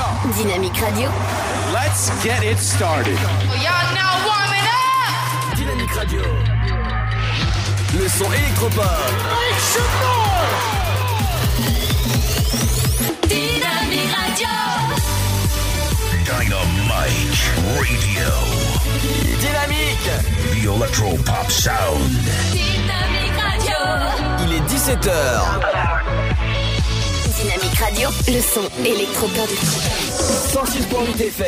So, Dynamique Radio. let's get it started. Y'all now warming up. Dynamique Radio. Le son électropop. Dynamique Radio. Dynamite Radio. Dynamique. The Electro Pop Sound. Dynamique Radio. Il est 17h. Radio. Le son électropop. 106.8 FM.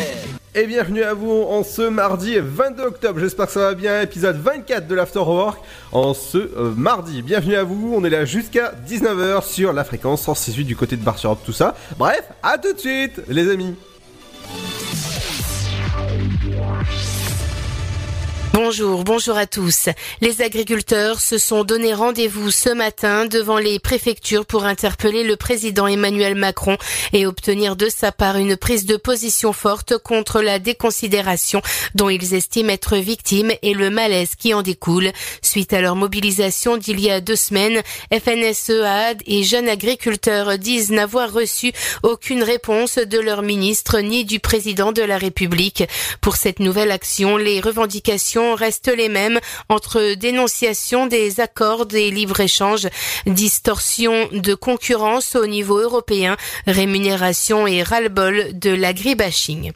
Et bienvenue à vous en ce mardi 22 octobre, j'espère que ça va bien, épisode 24 de l'Afterwork en ce euh, mardi. Bienvenue à vous, on est là jusqu'à 19h sur la fréquence 168 du côté de Bar tout ça. Bref, à tout de suite les amis Bonjour, bonjour à tous. Les agriculteurs se sont donné rendez-vous ce matin devant les préfectures pour interpeller le président Emmanuel Macron et obtenir de sa part une prise de position forte contre la déconsidération dont ils estiment être victimes et le malaise qui en découle. Suite à leur mobilisation d'il y a deux semaines, FNSEAD et jeunes agriculteurs disent n'avoir reçu aucune réponse de leur ministre ni du président de la République. Pour cette nouvelle action, les revendications restent les mêmes entre dénonciation des accords des libre-échanges, distorsion de concurrence au niveau européen, rémunération et ras-le-bol de l'agribashing.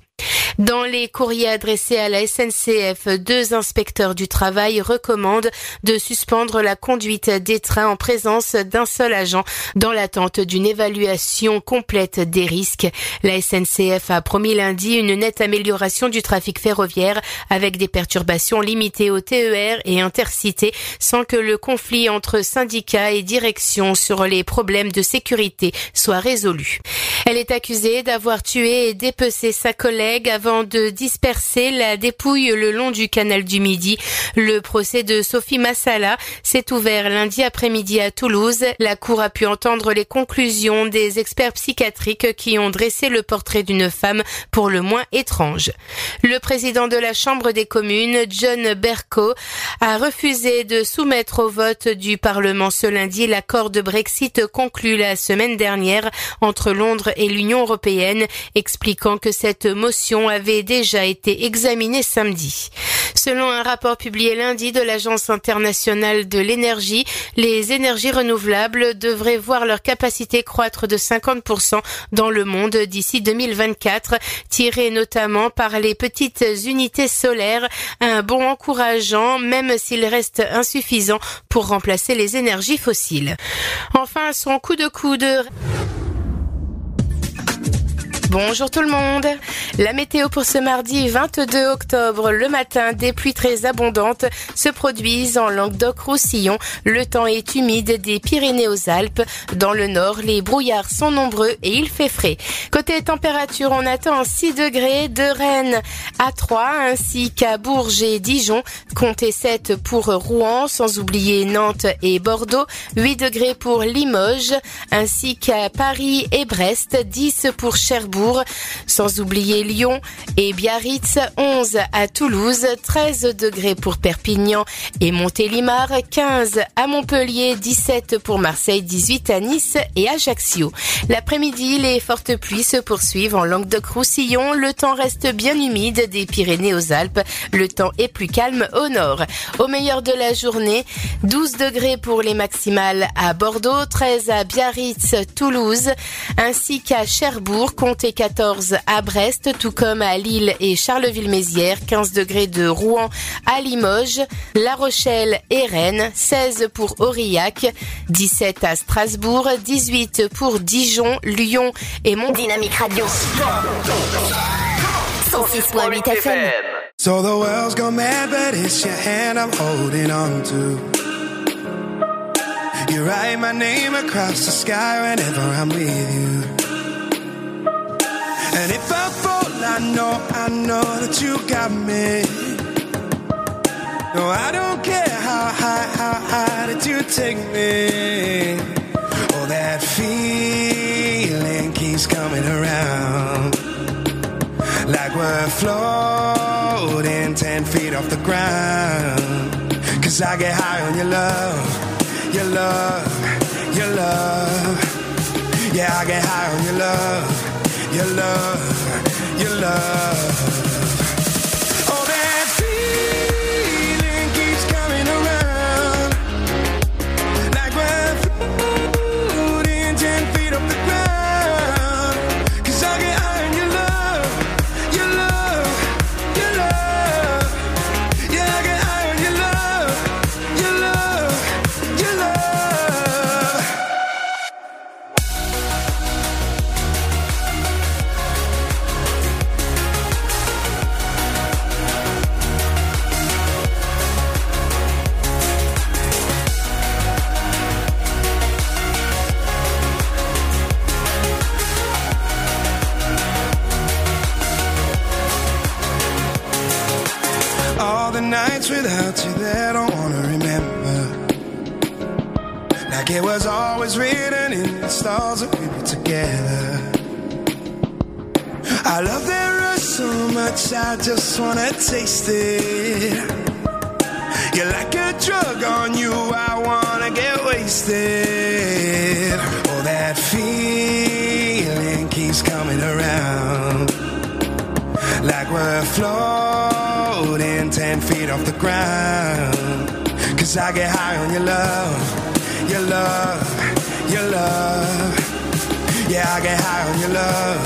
Dans les courriers adressés à la SNCF, deux inspecteurs du travail recommandent de suspendre la conduite des trains en présence d'un seul agent dans l'attente d'une évaluation complète des risques. La SNCF a promis lundi une nette amélioration du trafic ferroviaire avec des perturbations limitées au TER et intercités sans que le conflit entre syndicats et direction sur les problèmes de sécurité soit résolu. Elle est accusée d'avoir tué et dépecé sa collègue avant de disperser la dépouille le long du canal du Midi. Le procès de Sophie Massala s'est ouvert lundi après-midi à Toulouse. La Cour a pu entendre les conclusions des experts psychiatriques qui ont dressé le portrait d'une femme pour le moins étrange. Le président de la Chambre des communes, John Bercow, a refusé de soumettre au vote du Parlement ce lundi l'accord de Brexit conclu la semaine dernière entre Londres et l'Union européenne, expliquant que cette motion avait déjà été examiné samedi. Selon un rapport publié lundi de l'Agence internationale de l'énergie, les énergies renouvelables devraient voir leur capacité croître de 50% dans le monde d'ici 2024, tiré notamment par les petites unités solaires, un bon encourageant même s'il reste insuffisant pour remplacer les énergies fossiles. Enfin, son coup de coude Bonjour tout le monde. La météo pour ce mardi 22 octobre, le matin, des pluies très abondantes se produisent en Languedoc-Roussillon. Le temps est humide des Pyrénées aux Alpes. Dans le nord, les brouillards sont nombreux et il fait frais. Côté température, on attend 6 degrés de Rennes à 3 ainsi qu'à Bourges et Dijon. Comptez 7 pour Rouen, sans oublier Nantes et Bordeaux. 8 degrés pour Limoges ainsi qu'à Paris et Brest. 10 pour Cherbourg sans oublier Lyon et Biarritz, 11 à Toulouse, 13 degrés pour Perpignan et Montélimar, 15 à Montpellier, 17 pour Marseille, 18 à Nice et Ajaccio. L'après-midi, les fortes pluies se poursuivent en Languedoc-Roussillon. Le temps reste bien humide des Pyrénées aux Alpes. Le temps est plus calme au nord. Au meilleur de la journée, 12 degrés pour les maximales à Bordeaux, 13 à Biarritz, Toulouse, ainsi qu'à Cherbourg, comptez 14 à Brest, tout comme à Lille et Charleville-Mézières, 15 degrés de Rouen à Limoges, La Rochelle et Rennes, 16 pour Aurillac, 17 à Strasbourg, 18 pour Dijon, Lyon et Mont Dynamique Radio. 106.8 FM. So the world's gone mad, but it's your hand I'm holding on to. You write my name across the sky whenever I'm with you. And if I fall, I know, I know that you got me. No, I don't care how high, how high that you take me. Oh, that feeling keeps coming around. Like we're floating 10 feet off the ground. Cause I get high on your love, your love, your love. Yeah, I get high on your love your love, your love. Nights without you that I wanna remember. Like it was always written in the stars that we were together. I love that rush so much, I just wanna taste it. You're like a drug on you, I wanna get wasted. Oh, that feeling keeps coming around. Like we're floating ten feet off the ground. Cause I get high on your love, your love, your love. Yeah, I get high on your love,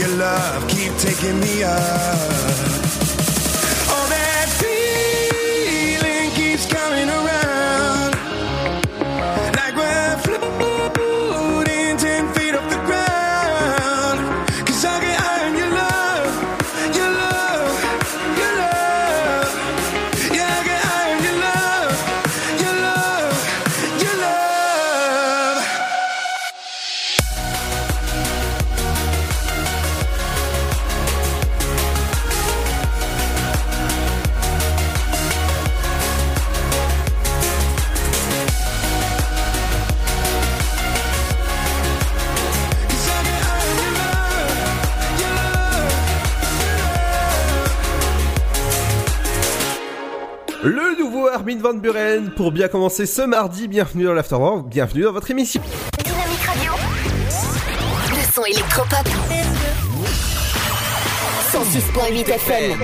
your love. Keep taking me up. Oh, that feeling keeps coming around. Armin Van Buren pour bien commencer ce mardi. Bienvenue dans l'Afterworld, bienvenue dans votre émission. Dynamique Radio. Le son. 106.8 FM.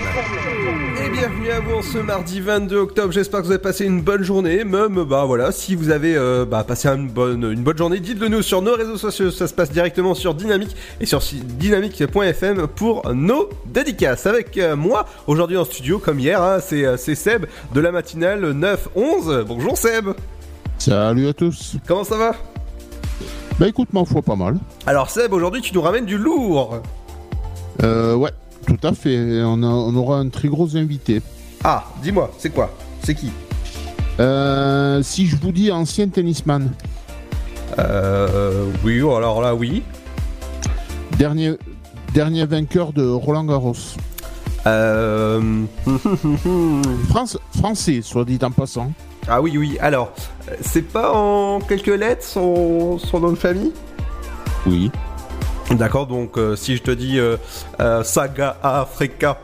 Et bienvenue à vous en ce mardi 22 octobre. J'espère que vous avez passé une bonne journée. Même, bah voilà, si vous avez euh, bah, passé une bonne, une bonne journée, dites-le nous sur nos réseaux sociaux. Ça se passe directement sur Dynamique et sur dynamique.fm pour nos dédicaces. Avec euh, moi aujourd'hui en studio, comme hier, hein, c'est euh, c'est Seb de la matinale 9-11. Bonjour Seb, Salut à tous. comment ça va? Bah écoute, ma foi, pas mal. Alors Seb, aujourd'hui tu nous ramènes du lourd. Euh, ouais, tout à fait. On, a- on aura un très gros invité. Ah, dis-moi, c'est quoi? C'est qui? Euh, si je vous dis ancien tennisman, Euh, oui, alors là, oui. dernier, dernier vainqueur de Roland Garros. Euh... France, français, soit dit en passant. Ah oui, oui. Alors, c'est pas en quelques lettres son, son nom de famille? Oui. D'accord, donc euh, si je te dis euh, euh, Saga Africa.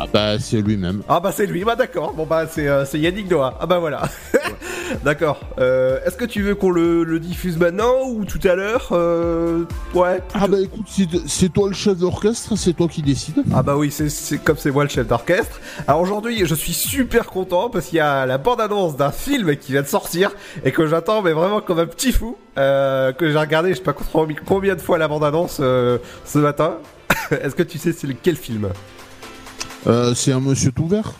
Ah bah c'est lui-même. Ah bah c'est lui, bah d'accord. Bon bah c'est Yannick Noah. Ah bah voilà. d'accord. Euh, Est-ce que tu veux qu'on le, le diffuse maintenant ou tout à l'heure euh, Ouais. Ah bah écoute, c'est toi le chef d'orchestre, c'est toi qui décides. Ah bah oui, c'est- comme c'est moi le chef d'orchestre. Alors aujourd'hui, je suis super content parce qu'il y a la bande-annonce d'un film qui vient de sortir et que j'attends mais vraiment comme un petit fou. euh, que j'ai regardé, je sais pas combien- combien de fois la bande-annonce euh, ce matin. Est-ce que tu sais c'est lequel film? Euh, c'est un monsieur tout vert?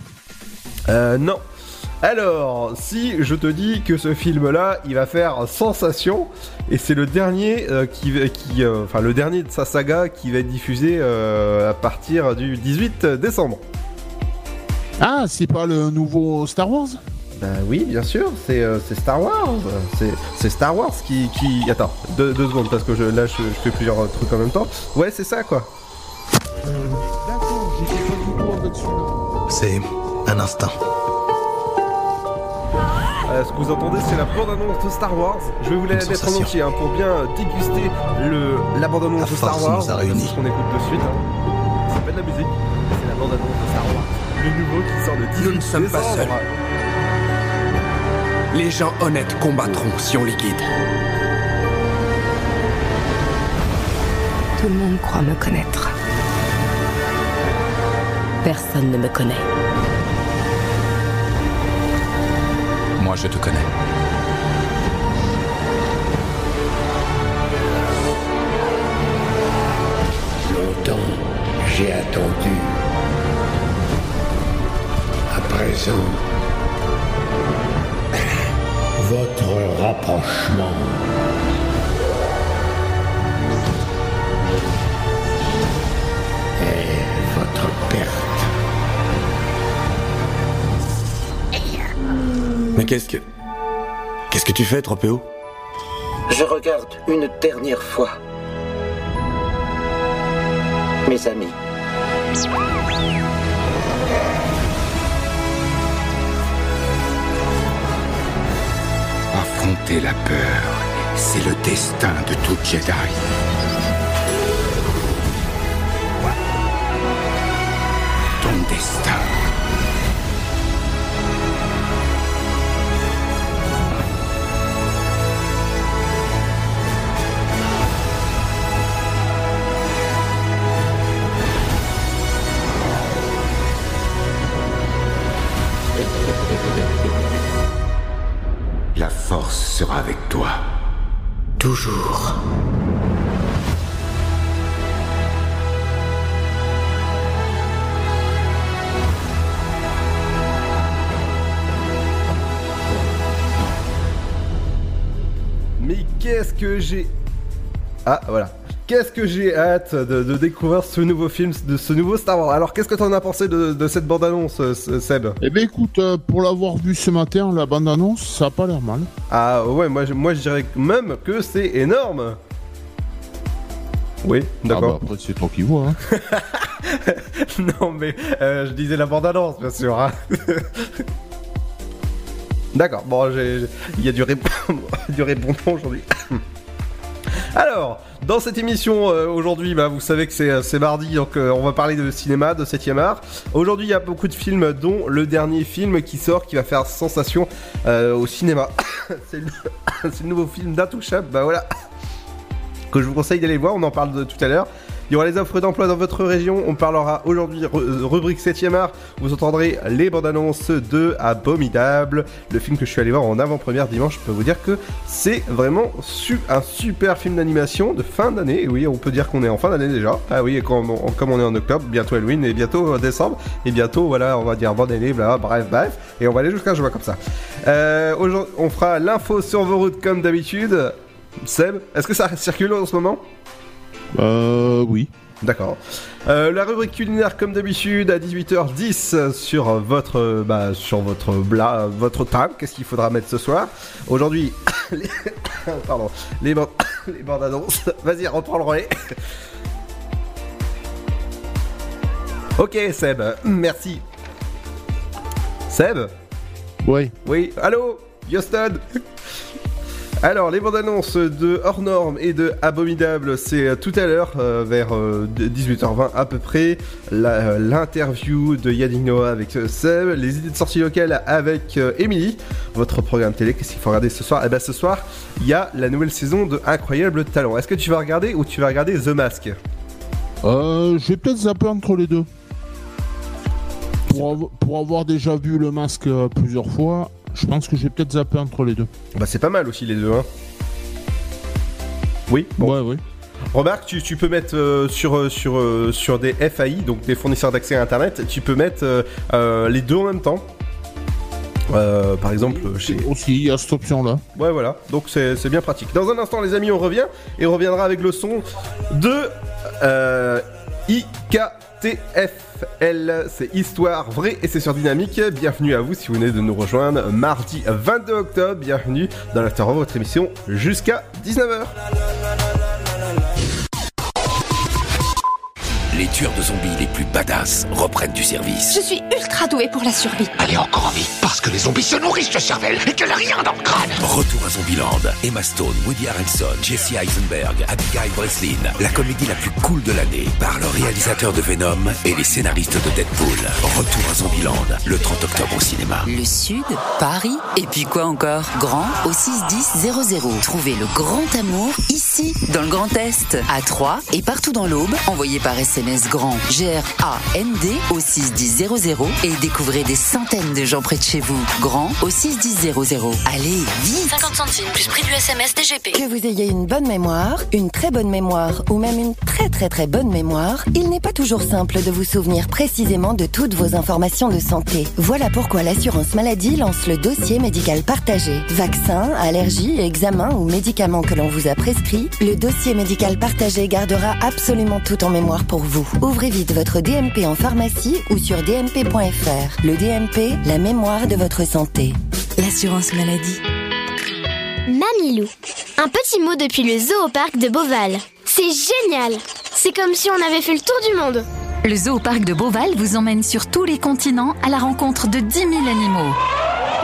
Euh non. Alors, si je te dis que ce film-là, il va faire sensation, et c'est le dernier euh, qui, va- qui, euh, enfin le dernier de sa saga qui va être diffusé euh, à partir du 18 décembre. Ah, c'est pas le nouveau Star Wars? Bah oui, bien sûr, c'est euh, c'est Star Wars. C'est- C'est Star Wars qui, qui... Attends, deux, deux secondes, parce que je, là, je, je fais plusieurs trucs en même temps. Ouais, c'est ça, quoi. C'est un instinct. Euh, ce que vous entendez, c'est la bande-annonce de Star Wars. Je vais vous la Une mettre en entier hein, pour bien déguster le, la bande-annonce La de Star Wars. C'est ce qu'on écoute de suite. Hein. C'est pas de la musique, c'est la bande-annonce de Star Wars. Le nouveau qui sort le 18 Nous ne sommes pas seuls. Les gens honnêtes combattront si on les guide. Tout le monde croit me connaître. Personne ne me connaît. Moi, je te connais. Longtemps, j'ai attendu. À présent, votre rapprochement. Et votre perte. Qu'est-ce que. Qu'est-ce que tu fais, Tropéo? Je regarde une dernière fois. Mes amis. Affronter la peur, c'est le destin de tout Jedi. Sera avec toi. Toujours. Mais qu'est-ce que j'ai? Ah, voilà. Qu'est-ce que j'ai hâte de, de découvrir ce nouveau film, de ce nouveau Star Wars. Alors, qu'est-ce que t'en as pensé de, de cette bande-annonce, euh, Seb? Eh ben écoute, euh, pour l'avoir vu ce matin, la bande-annonce, ça a pas l'air mal. Ah ouais, moi, je- moi je dirais même que c'est énorme. Oui, d'accord. Ah bah, après, c'est toi qui vois. Hein. non, mais euh, je disais la bande-annonce, bien sûr. hein. D'accord, bon, il y a du, du répondant aujourd'hui. Alors, dans cette émission euh, aujourd'hui, bah, vous savez que c'est c'est mardi, donc euh, on va parler de cinéma, de 7ème art. Aujourd'hui, il y a beaucoup de films, dont le dernier film qui sort, qui va faire sensation euh, au cinéma. c'est le... nouveau film d'Intouchable, bah voilà, que je vous conseille d'aller voir, on en parle tout à l'heure. Il y aura les offres d'emploi dans votre région. On parlera aujourd'hui euh, rubrique 7ème art. Vous entendrez les bandes annonces de Abominable, le film que je suis allé voir en avant-première dimanche. Je peux vous dire que c'est vraiment un super film d'animation de fin d'année. Oui, on peut dire qu'on est en fin d'année déjà. Ah oui, et comme on est en octobre, bientôt Halloween et bientôt euh, décembre. Et bientôt, voilà, on va dire bonne année, bla, bref, bref. Et on va aller jusqu'à juin comme ça. Euh, on fera l'info sur vos routes comme d'habitude. Seb, est-ce que ça circule en ce moment? Euh, oui. D'accord. Euh, la rubrique culinaire comme d'habitude à 18h10 sur votre bah, sur votre bla, votre table. Qu'est-ce qu'il faudra mettre ce soir? Aujourd'hui, les... pardon, les bandes les bandes annonces. Vas-y, reprends le relais. ok, Seb, merci. Seb? Oui. Oui, allô? Houston alors, les bandes annonces de Hors Norme et de Abominable, c'est euh, tout à l'heure, euh, vers euh, de- 18h20 à peu près. Euh, L'interview de Yannick Noah avec euh, Seb, les idées de sortie locale avec euh, Emily. Votre programme télé, qu'est-ce qu'il faut regarder ce soir? Eh ben, ce soir, il y a la nouvelle saison de Incroyable Talent. Est-ce que tu vas regarder ou tu vas regarder The Mask? Euh, je vais peut-être zapper entre les deux. Pour, pour avoir déjà vu le masque euh, plusieurs fois, je pense que je vais peut-être zapper entre les deux. Bah, c'est pas mal aussi les deux, hein. Oui, bon. Ouais, oui. Remarque, tu, tu peux mettre euh, sur, euh, sur, euh, sur des FAI, donc des fournisseurs d'accès à Internet, tu peux mettre euh, les deux en même temps. Euh, par exemple, chez... Aussi, il y a cette option-là. Ouais, voilà, donc c'est c'est bien pratique. Dans un instant, les amis, on revient et on reviendra avec le son de euh, IKTFL. C'est Histoire vraie et c'est sur Dynamique. Bienvenue à vous si vous venez de nous rejoindre mardi 22 octobre. Bienvenue dans l'After votre émission jusqu'à 19h. Les tueurs de zombies les plus badass reprennent du service. Je suis ultra douée pour la survie. Est encore en vie parce que les zombies se nourrissent de cervelle et qu'elle a rien dans le crâne. Retour à Zombieland. Emma Stone, Woody Harrelson, Jesse Eisenberg, Abigail Breslin. La comédie la plus cool de l'année par le réalisateur de Venom et les scénaristes de Deadpool. Retour à Zombieland, le 30 octobre au cinéma. Le Sud, Paris, et puis quoi encore? Grand au 61000. Trouvez le grand amour ici, dans le Grand Est, à Troyes et partout dans l'Aube. Envoyez par SMS grand G-R-A-N-D au 61000 et découvrez des centaines de gens près de chez vous. Grand au 61000. Allez, vite 50 centimes plus prix du SMS DGP. Que vous ayez une bonne mémoire, une très bonne mémoire ou même une très très très bonne mémoire, il n'est pas toujours simple de vous souvenir précisément de toutes vos informations de santé. Voilà pourquoi l'assurance maladie lance le dossier médical partagé. Vaccins, allergies, examens ou médicaments que l'on vous a prescrits, le dossier médical partagé gardera absolument tout en mémoire pour vous. Ouvrez vite votre DMP en pharmacie ou sur dmp.fr. Le DMP, la mémoire de votre santé. L'assurance maladie. Mamilou. Un petit mot depuis le zoo au parc de Beauval. C'est génial C'est comme si on avait fait le tour du monde Le zoo au parc de Beauval vous emmène sur tous les continents à la rencontre de 10 000 animaux.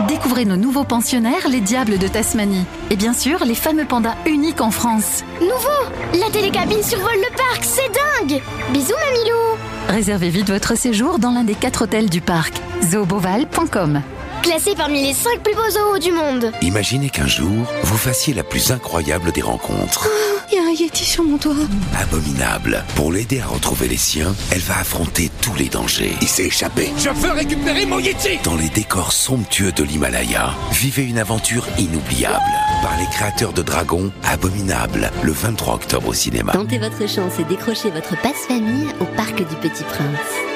Découvrez nos nouveaux pensionnaires, les diables de Tasmanie. Et bien sûr, les fameux pandas uniques en France. Nouveau La télécabine survole le parc, c'est dingue Bisous Mamilou Réservez vite votre séjour dans l'un des quatre hôtels du parc. zooboval.com Classé parmi les 5 plus beaux zoos du monde Imaginez qu'un jour, vous fassiez la plus incroyable des rencontres. Il y a un Yeti sur mon toit Abominable. Pour l'aider à retrouver les siens, elle va affronter tous les dangers. Il s'est échappé. Je veux récupérer mon Yeti Dans les décors somptueux de l'Himalaya, vivez une aventure inoubliable. Par les créateurs de Dragon, Abominable, le 23 octobre au cinéma. Tentez votre chance et décrochez votre passe-famille au Parc du Petit Prince.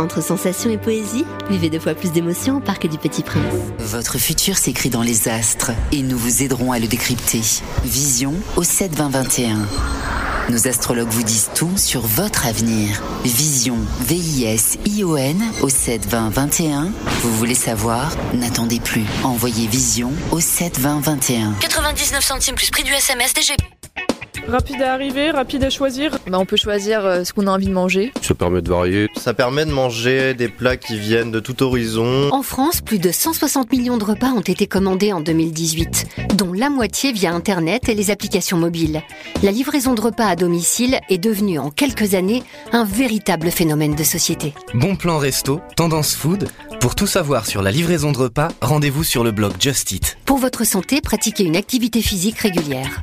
Entre sensations et poésie, vivez deux fois plus d'émotions au Parc du Petit Prince. Votre futur s'écrit dans les astres et nous vous aiderons à le décrypter. Vision au 7 20 21. Nos astrologues vous disent tout sur votre avenir. Vision, V-I-S-I-O-N au 7 20 21. Vous voulez savoir? N'attendez plus. Envoyez Vision au 7 20 21. 99 centimes plus prix du SMS DGP. Rapide à arriver, rapide à choisir. Bah, on peut choisir euh, ce qu'on a envie de manger. Ça permet de varier. Ça permet de manger des plats qui viennent de tout horizon. En France, plus de 160 millions de repas ont été commandés en 2018, dont la moitié via Internet et les applications mobiles. La livraison de repas à domicile est devenue en quelques années un véritable phénomène de société. Bon plan resto, tendance food. Pour tout savoir sur la livraison de repas, rendez-vous sur le blog Just Eat. Pour votre santé, pratiquez une activité physique régulière.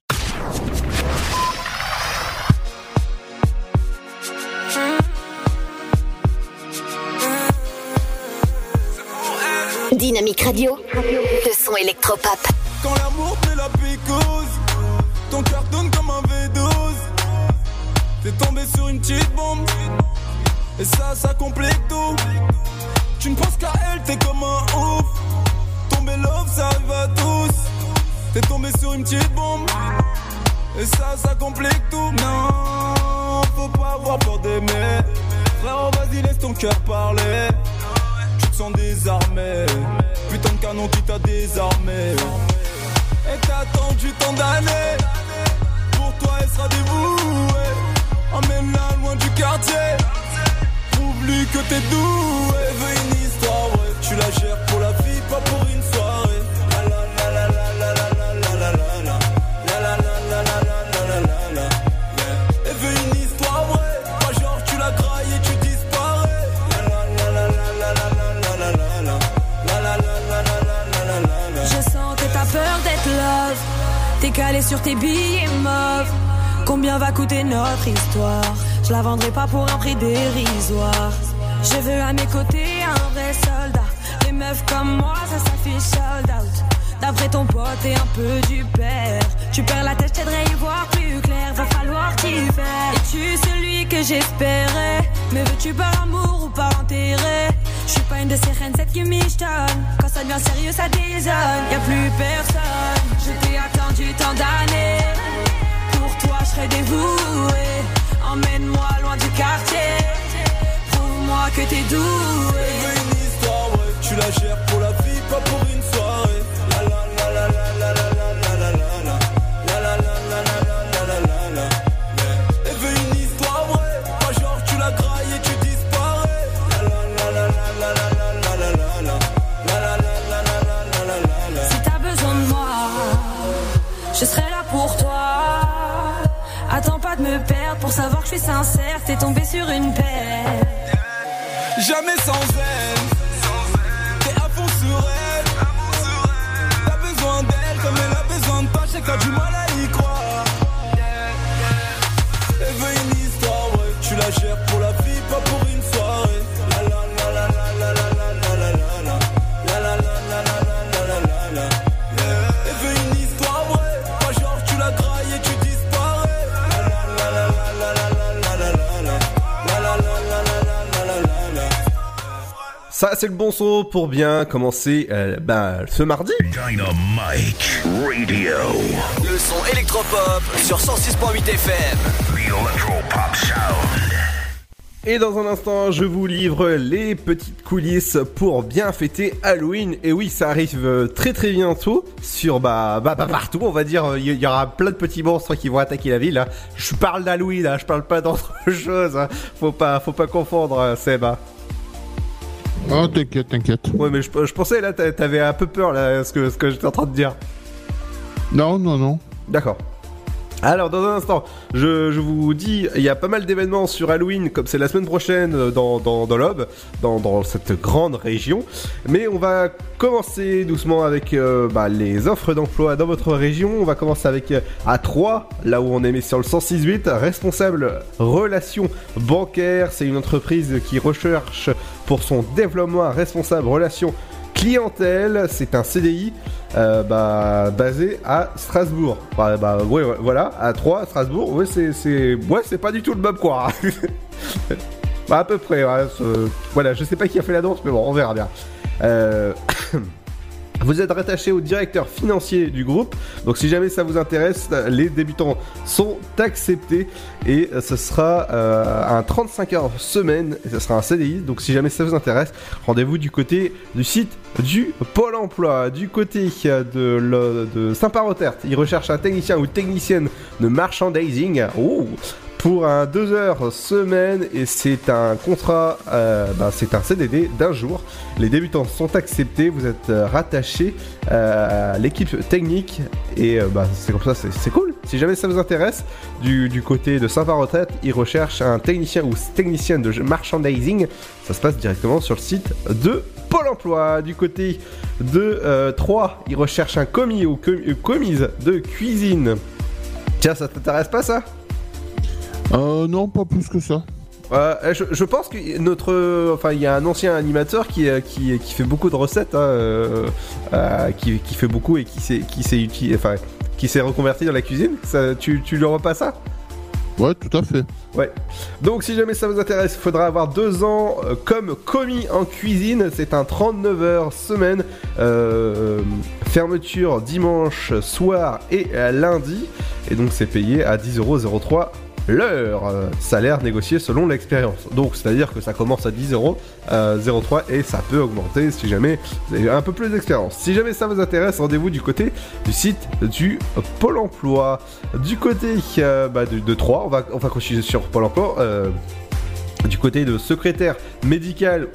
Dynamique Radio, le son électropop. Quand l'amour fait la pécose, ton cœur donne comme un V12. T'es tombé sur une petite bombe, et ça, ça complique tout. Tu ne penses qu'à elle, t'es comme un ouf. Tomber love, ça arrive à tous. T'es tombé sur une petite bombe, et ça, ça complique tout. Non, faut pas avoir peur d'aimer. Frère, vas-y, laisse ton cœur parler. Tu te sens désarmé. Putain de canon qui t'a désarmé. Et t'as attendu tant d'années. Pour toi, elle sera dévouée. Emmène-la loin du quartier. Plus que t'es doux. Elle veut une histoire, ouais. Tu la gères pour la vie, pas pour une soirée. T'es calé sur tes billets mauves. Combien va coûter notre histoire? Je la vendrai pas pour un prix dérisoire. Je veux à mes côtés un vrai soldat. Les meufs comme moi, ça s'affiche sold out. D'après ton pote et un peu du père. Tu perds la tête, je t'aiderai y voir plus clair. Va falloir t'y faire. Es-tu celui que j'espérais? Me veux-tu par amour ou par intérêt Je suis pas une de ces reines, cette qui michetonne. Quand ça devient sérieux, ça désonne. Y a plus personne. Je t'ai attendu tant d'années. Pour toi, je serai dévoué. Emmène-moi loin du quartier. Prouve-moi que t'es doué. Elle veut une histoire, ouais. Tu la gères pour la vie, pas pour une soirée. Pour savoir que je suis sincère. T'es tombé sur une paire. Jamais sans elle. T'es à fond sur elle. T'as besoin d'elle comme elle a besoin de toi. J'ai quand du mal à y croire. Elle veut une histoire, ouais. Tu la gères pour la vie, pas pour une Ça, c'est le bon son pour bien commencer euh, ben, ce mardi. Dynamite Radio. Le son électropop sur 106.8 FM. The Electropop Sound. Et dans un instant, je vous livre les petites coulisses pour bien fêter Halloween. Et oui, ça arrive euh, très très bientôt sur bah, bah, bah, partout, on va dire. Il y aura plein de petits monstres qui vont attaquer la ville. là. Je parle d'Halloween, là, je parle pas d'autre chose. hein. Faut pas, faut pas confondre, euh, Seb. Oh, t'inquiète, t'inquiète. Ouais, mais je, je pensais là, t'a- t'avais un peu peur là, ce que, ce que j'étais en train de dire. Non, non, non. D'accord. Alors, dans un instant, je, vous dis, il y a pas mal d'événements sur Halloween, comme c'est la semaine prochaine euh, dans, dans, dans cette grande région. Mais on va commencer doucement avec euh, bah, les offres d'emploi dans votre région. On va commencer avec euh, à 3, là où on est mis sur le 106.8, responsable relations bancaires. C'est une entreprise qui recherche pour son développement un responsable relations clientèle. C'est un CDI euh, bah, basé à Strasbourg. Bah, bah, voilà, à 3, Strasbourg. Ouais, c'est, c'est, ouais, c'est pas du tout le même quoi. bah, à peu près. voilà, je sais pas qui a fait la danse, mais bon, on verra bien. Euh... Vous êtes rattaché au directeur financier du groupe, donc si jamais ça vous intéresse, les débutants sont acceptés. Et ce sera euh, un 35 heures semaine, et ce sera un CDI, donc si jamais ça vous intéresse, rendez-vous du côté du site du Pôle emploi, du côté euh, de, de Saint-Parotert, ils recherchent un technicien ou technicienne de merchandising. Oh pour un 2 heures semaine et c'est un contrat, euh, bah, c'est un CDD d'un jour. Les débutants sont acceptés, vous êtes euh, rattachés euh, à l'équipe technique et bah, c'est comme ça, c'est cool. Si jamais ça vous intéresse, du, côté de Saint-Retraite, ils recherchent un technicien ou technicienne de merchandising. Ça se passe directement sur le site de Pôle emploi. Du côté de euh, 3, ils recherchent un commis ou com- commise de cuisine. Tiens, ça t'intéresse pas ça? Euh, non, pas plus que ça. Euh, je, je pense que notre, enfin, il y a un ancien animateur qui, euh, qui, qui fait beaucoup de recettes, hein, euh, euh, qui, qui fait beaucoup et qui s'est, qui s'est uti- enfin, qui s'est reconverti dans la cuisine. Ça, tu, tu leur pas ça? Ouais, tout à fait. Ouais. Donc si jamais ça vous intéresse, il faudra avoir deux ans comme commis en cuisine. C'est un 39 heures semaine. Fermeture dimanche soir et lundi. Et donc c'est payé à 10,03€ l'heure. Euh, salaire négocié selon l'expérience. Donc c'est-à-dire que ça commence à 10,03€ et ça peut augmenter si jamais vous avez un peu plus d'expérience. Si jamais ça vous intéresse, rendez-vous du côté du site du Pôle emploi. Du côté euh, bah, de, de 3, on va, on va continuer sur Pôle emploi. euh, Du côté de secrétaire médical,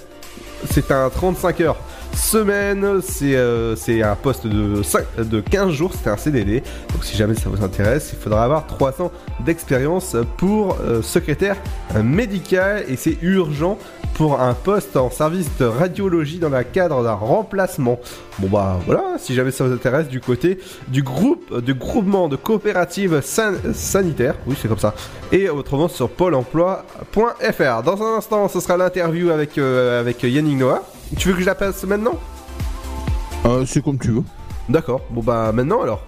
c'est un 35 heures semaine, c'est euh, c'est un poste de, 5 de 15 jours, c'est un CDD. Donc si jamais ça vous intéresse, il faudra avoir 3 ans d'expérience pour euh, secrétaire médical et c'est urgent pour un poste en service de radiologie dans le cadre d'un remplacement. Bon bah voilà, si jamais ça vous intéresse du côté du groupe de groupement de coopératives san- sanitaires, oui c'est comme ça, et autrement sur pôle emploi.fr. Dans un instant, ce sera l'interview avec, euh, avec Yannick Noah. Tu veux que je la passe maintenant? Euh, c'est comme tu veux. D'accord, bon bah maintenant alors.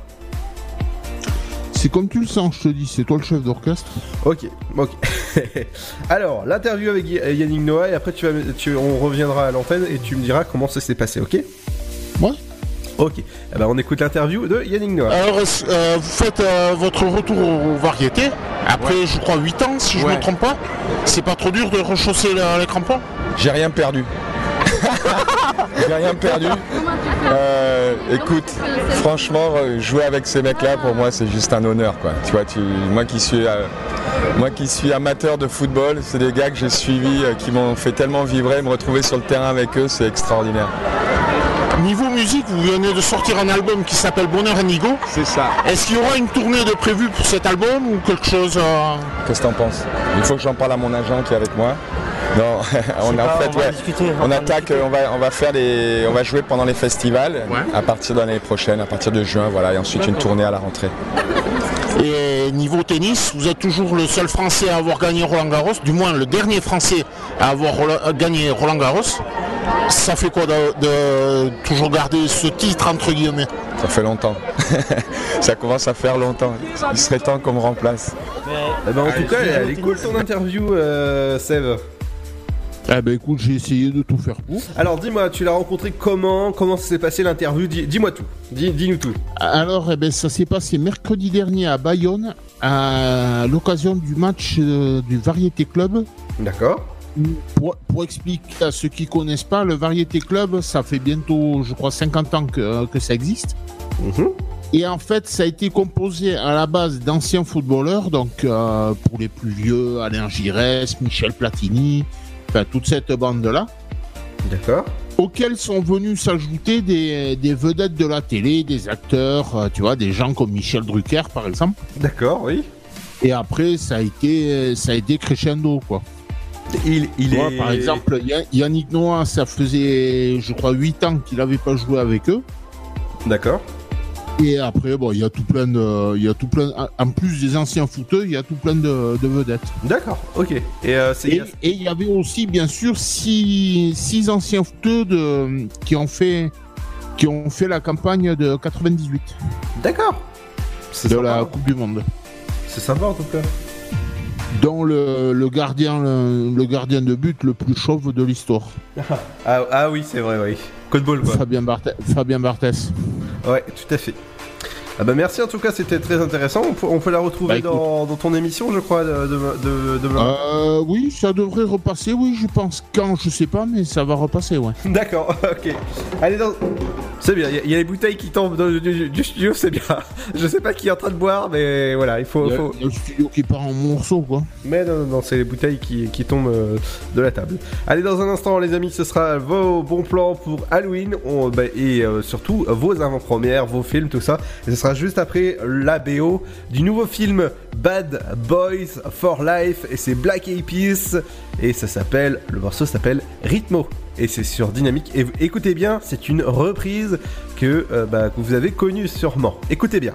C'est comme tu le sens, je te dis, c'est toi le chef d'orchestre. Ok, ok. Alors, l'interview avec Yannick Noah, et après tu vas, tu, on reviendra à l'antenne et tu me diras comment ça s'est passé, ok? Ouais. Ok, eh ben, on écoute l'interview de Yannick Noah. Alors, euh, vous faites euh, votre retour aux variétés, après, je crois, 8 ans, si je ne me trompe pas. C'est pas trop dur de rechausser la- les crampons J'ai rien perdu. J'ai rien perdu. Euh, écoute, franchement, jouer avec ces mecs-là, pour moi, c'est juste un honneur, quoi. Tu vois, tu, moi qui suis, euh, moi qui suis amateur de football, c'est des gars que j'ai suivis, euh, qui m'ont fait tellement vibrer, me retrouver sur le terrain avec eux, c'est extraordinaire. Niveau musique, vous venez de sortir un album qui s'appelle Bonheur Indigo. C'est ça. Est-ce qu'il y aura une tournée de prévue pour cet album ou quelque chose Qu'est-ce que t'en penses? Il faut que j'en parle à mon agent qui est avec moi. Non, on a pas, en fait, on va ouais, discuter, on on va attaque, on va, on va faire des, on va jouer pendant les festivals à partir de l'année prochaine, à partir de juin, voilà, et ensuite une tournée à la rentrée. Et niveau tennis, vous êtes toujours le seul Français à avoir gagné Roland Garros, du moins le dernier Français à avoir euh, gagné Roland Garros. Ça fait quoi de, de toujours garder ce titre entre guillemets? Ça fait longtemps. Ça commence à faire longtemps. Il serait temps qu'on me remplace. Eh ben, en tout cas, elle, elle est cool ton interview, euh, Sève. Eh ben écoute, j'ai essayé de tout faire pour. Alors dis-moi, tu l'as rencontré comment? Comment ça s'est passé l'interview? Dis- Dis-moi tout. Dis- Dis-nous tout. Alors, eh ben, ça s'est passé mercredi dernier à Bayonne, à l'occasion du match euh, du Variété Club. D'accord. Pour, pour expliquer à ceux qui connaissent pas, le Variété Club, ça fait bientôt, je crois, 50 ans que, que ça existe. Mhm. Et en fait, ça a été composé à la base d'anciens footballeurs, donc euh, pour les plus vieux, Alain Giresse, Michel Platini, enfin toute cette bande-là. D'accord. Auxquels sont venus s'ajouter des, des vedettes de la télé, des acteurs, euh, tu vois, des gens comme Michel Drucker par exemple. D'accord, oui. Et après, ça a été, ça a été crescendo, quoi. Il, il Tu vois, est- Par exemple, Ya- Yannick Noah, ça faisait, je crois, 8 ans qu'il n'avait pas joué avec eux. D'accord. Et après, bon, il y a tout plein de, il y a tout plein, en plus des anciens footeux, il y a tout plein de, de vedettes. D'accord, ok. Et euh. Et il y avait aussi, bien sûr, six, six anciens footeux de, qui ont fait, qui ont fait la campagne de 98. D'accord. De la Coupe du Monde. C'est sympa en tout cas. Dont le, le gardien, le, le gardien de but le plus chauve de l'histoire. Ah, ah oui, c'est vrai, oui. Code ball quoi. Fabien, Barthes. Fabien Barthès. Ouais, tout à fait. Ah bah merci en tout cas, c'était très intéressant. On peut, on peut la retrouver Bah, dans, dans ton émission, je crois, de, de. Euh, oui, ça devrait repasser, oui, je pense. Quand, je sais pas, mais ça va repasser, ouais. D'accord, ok. Allez, dans... c'est bien, il y, a- il y a les bouteilles qui tombent dans du, du studio, c'est bien. Je sais pas qui est en train de boire, mais voilà, il faut. Il le studio qui part en morceaux, quoi. Mais non, non, non, c'est les bouteilles qui, qui tombent euh, de la table. Allez, dans un instant, les amis, ce sera vos bons plans pour Halloween on- bah, et euh, surtout vos avant-premières, vos films, tout ça. Et ce sera juste après la BO du nouveau film Bad Boys for Life et c'est Black Eyed et ça s'appelle, le morceau s'appelle Rhythmo. Et c'est sur Dynamique. Et écoutez bien, c'est une reprise euh, bah, que vous avez connue sûrement. Écoutez bien.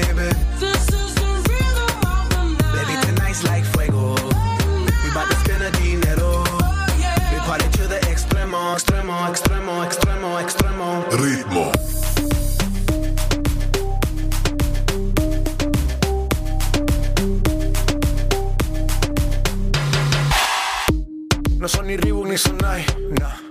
Extremo, extremo, extremo, extremo. Ritmo. No son ni Reebok ni Sonai, no.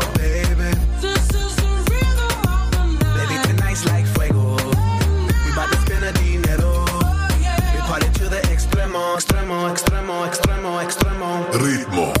extremo, extremo, extremo, extremo. Ritmo.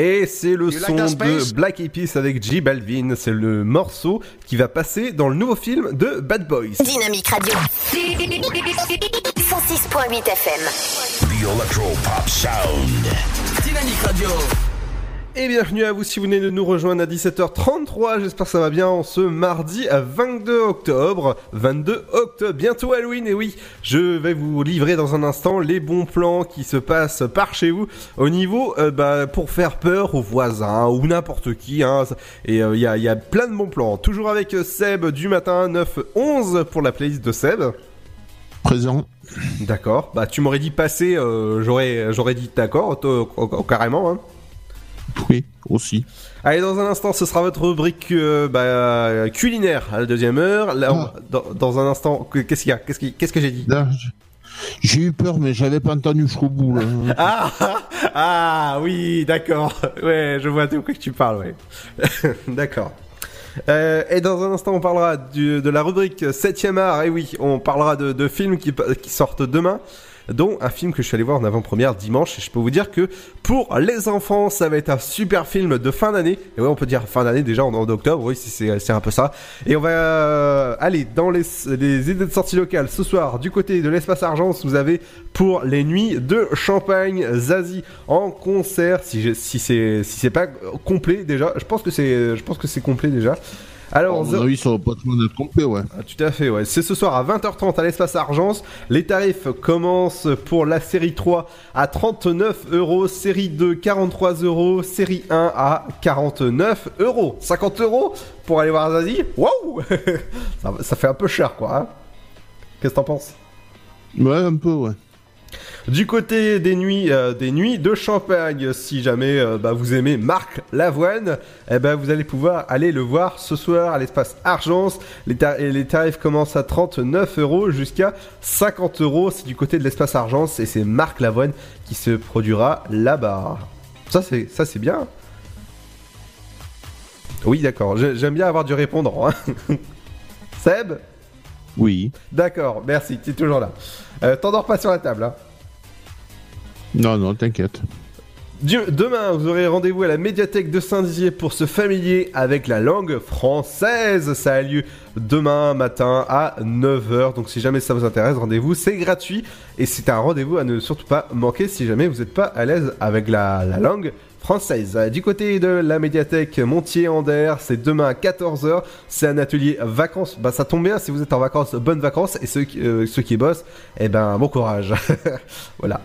Et c'est le You son like de Black Eyed Peas avec J Balvin. C'est le morceau qui va passer dans le nouveau film de Bad Boys. Dynamique Radio. 106.8 FM. The Electro Pop Sound. Dynamique Radio. Et bienvenue à vous si vous venez de nous rejoindre à 17h33. J'espère que ça va bien en ce mardi à 22 octobre. 22 octobre, bientôt Halloween. Et oui, je vais vous livrer dans un instant les bons plans qui se passent par chez vous au niveau euh, bah, pour faire peur aux voisins ou n'importe qui. hein. Et euh, il y, a, y a plein de bons plans. Toujours avec euh, Seb du matin 9-11 pour la playlist de Seb. Présent. D'accord. Bah tu m'aurais dit passer, euh, j'aurais j'aurais dit d'accord, carrément. Hein. Oui, aussi. Allez, dans un instant, ce sera votre rubrique euh, bah, culinaire à la deuxième heure. Là, on- dans, dans un instant, que- qu'est-ce qu'il y a? Qu'est-ce qu'est-ce que j'ai dit? Là, J'ai eu peur, mais j'avais pas entendu jusqu'au bout. Là. ah, ah oui, d'accord. Ouais, je vois de quoi que tu parles, ouais. d'accord. Euh, et dans un instant, on parlera du- de la rubrique 7ème art. Et oui, on parlera de, de films qui, qui sortent demain, dont un film que je suis allé voir en avant-première dimanche. Et je peux vous dire que pour les enfants, ça va être un super film de fin d'année. Et ouais, on peut dire fin d'année déjà en, octobre. Oui, c'est- un peu ça. Et on va euh, aller dans les, les idées de sortie locale. Ce soir, du côté de l'espace Argence, vous avez pour les nuits de Champagne Zazie en concert. Si, si c'est si c'est pas complet déjà, je pense que c'est je pense que c'est complet déjà. Alors, À mon avis, ça pas être complet, ouais. ah, tout à fait, ouais. C'est ce soir à 20h30 à l'espace Argence. Les tarifs commencent pour la série 3 à 39 euros, série 2 43 euros, série 1 à 49 euros. 50 euros pour aller voir Zazie Waouh ça, ça fait un peu cher, quoi. hein. Qu'est-ce que t'en penses? Ouais, un peu, ouais. Du côté des nuits, euh, des nuits de Champagne, si jamais euh, bah, vous aimez Marc Lavoine, eh ben, vous allez pouvoir aller le voir ce soir à l'espace Argence. Les, tarifs commencent à 39 euros jusqu'à 50 euros. C'est du côté de l'espace Argence et c'est Marc Lavoine qui se produira là-bas. Ça c'est ça c'est bien. Oui d'accord. J'ai- J'aime bien avoir du répondant. hein. Seb? Oui. D'accord, merci, tu es toujours là. Euh, T'endors pas sur la table, hein Non, non, t'inquiète. Demain, vous aurez rendez-vous à la médiathèque de Saint-Dizier pour se familier avec la langue française. Ça a lieu demain matin à 9h. Donc si jamais ça vous intéresse, rendez-vous, c'est gratuit. Et c'est un rendez-vous à ne surtout pas manquer si jamais vous n'êtes pas à l'aise avec la, la langue Du côté de la médiathèque Montier-Ander, c'est demain à 14h. C'est un atelier vacances. Bah ça tombe bien si vous êtes en vacances, bonnes vacances. Et ceux qui, euh, bossent, eh ben bon courage. voilà.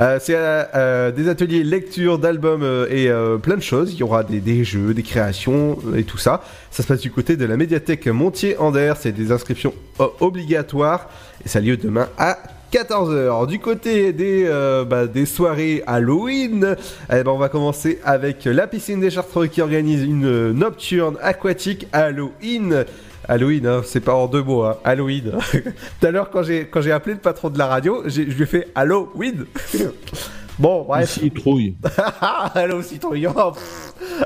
Euh, c'est euh, des ateliers lecture d'albums et plein de choses. Il y aura des, jeux, des créations et tout ça. Ça se passe du côté de la médiathèque Montier-Ander. C'est des inscriptions obligatoires. Et ça a lieu demain à 14h. Du côté des, euh, bah, des soirées Halloween, eh ben, on va commencer avec la piscine des Chartreux qui organise une nocturne aquatique Halloween. Halloween, hein, c'est pas en deux mots, hein, Halloween. Tout à l'heure, quand j'ai, appelé le patron de la radio, je lui ai fait Halloween. bon, bref. Citrouille. Hello, citrouille. Oh,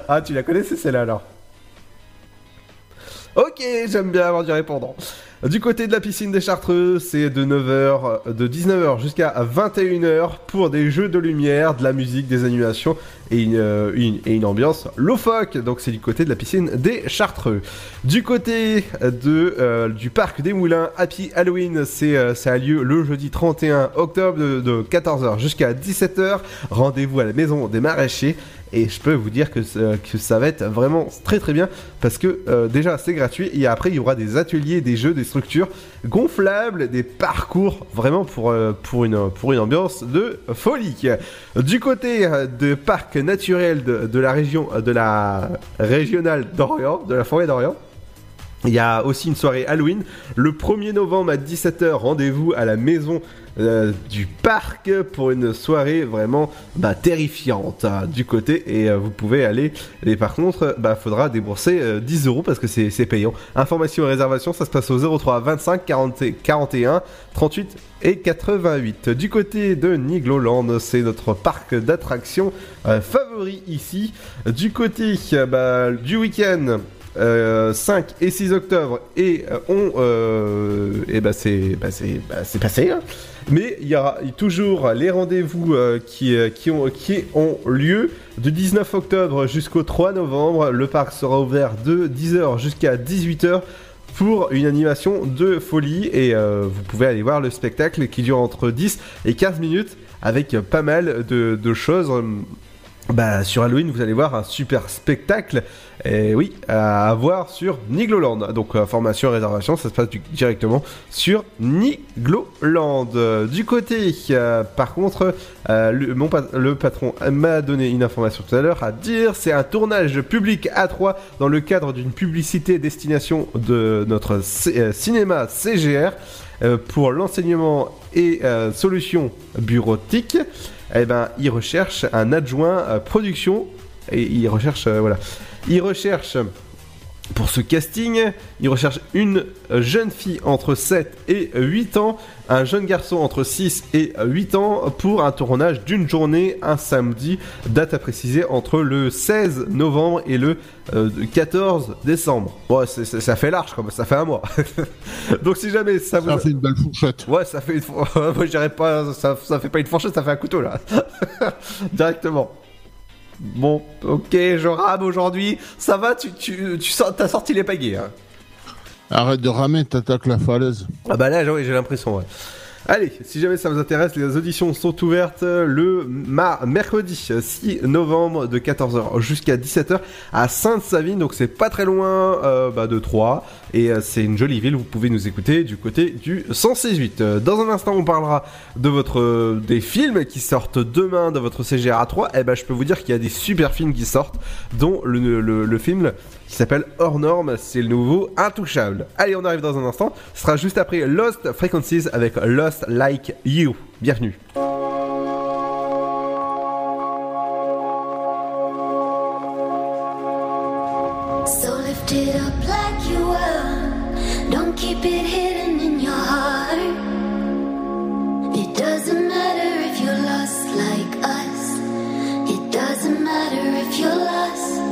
ah, tu la connaissais celle-là alors? Ok, j'aime bien avoir du répondant. Du côté de la piscine des Chartreux, c'est de 9h, de 19h jusqu'à 21h pour des jeux de lumière, de la musique, des animations et une, euh, une- et ambiance. Donc c'est du côté de la piscine des Chartreux. Du côté de, euh, du parc des Moulins, Happy Halloween, c'est, euh, ça a lieu le jeudi 31 octobre de, de 14h jusqu'à 17h. Rendez-vous à la maison des maraîchers. Et je peux vous dire que, ça- va être vraiment très très bien parce que euh, déjà c'est gratuit et après il y aura des ateliers, des jeux, des structures gonflables, des parcours vraiment pour, euh, pour, une, pour une ambiance de folie. Du côté euh, de parc naturel de, de la région de la régionale d'Orient, de la forêt d'Orient, il y a aussi une soirée Halloween. Le 1er novembre à 17h, rendez-vous à la maison euh, du parc pour une soirée vraiment bah, terrifiante hein, du côté. Et euh, vous pouvez aller. Et par contre, bah, faudra débourser euh, 10 euros parce que c'est payant. Information et réservation, ça se passe au 03 25 40 41 38 et 88. Du côté de Nigloland, c'est notre parc d'attractions euh, favori ici. Du côté euh, bah, du week-end. Euh, 5 et 6 octobre et euh, on euh, et bah c'est bah bah, c'est passé hein. Mais il y aura toujours les rendez-vous euh, qui, euh, qui, ont, lieu du 19 octobre jusqu'au 3 novembre. Le parc sera ouvert de 10h jusqu'à 18h pour une animation de folie. Et euh, vous pouvez aller voir le spectacle qui dure entre 10 et 15 minutes avec pas mal de choses bah, sur Halloween, vous allez voir un super spectacle. Et oui, à voir sur Nigloland. Donc, information et réservation, ça se passe directement sur Nigloland. Euh, Du côté, euh, par contre, euh, le, mon le patron m'a donné une information tout à l'heure à dire c'est un tournage public à 3 dans le cadre d'une publicité destination de notre euh, cinéma CGR euh, pour l'enseignement et euh, solutions bureautiques eh ben, il recherche un adjoint euh, production. Et il recherche euh, voilà, il recherche pour ce casting, il recherche une euh, jeune fille entre 7 et 8 ans, un jeune garçon entre 6 et 8 ans pour un tournage d'une journée, un samedi, date à préciser entre le 16 novembre et le euh, 14 décembre. Bon, ça fait large, comme ça fait un mois. Donc si jamais ça vous... Ça fait une belle fourchette. Ouais, ça fait une Moi, je dirais pas, ça, ça fait pas une fourchette, ça fait un couteau là. Directement. Bon, ok, je rame aujourd'hui. Ça va, tu, tu, tu t'as sorti les pagaies. Hein. Arrête de ramer, t'attaques la falaise. Ah bah là, oui, j'ai l'impression, ouais. Allez, si jamais ça vous intéresse, les auditions sont ouvertes le mar- mercredi 6 novembre de 14h jusqu'à 17h à Sainte-Savine, donc c'est pas très loin euh, bah, de Troyes et euh, c'est une jolie ville, vous pouvez nous écouter du côté du 168. Euh, Dans un instant, on parlera de votre euh, des films qui sortent demain de votre CGR à 3. Et ben je peux vous dire qu'il y a des super films qui sortent, dont le film qui s'appelle Hors Norme, c'est le nouveau Intouchable. Allez, on arrive dans un instant. Ce sera juste après Lost Frequencies avec Lost Like You. Bienvenue. So lift it up like you were. Don't keep it hidden in your heart. It doesn't matter if you're lost like us. It doesn't matter if you're lost.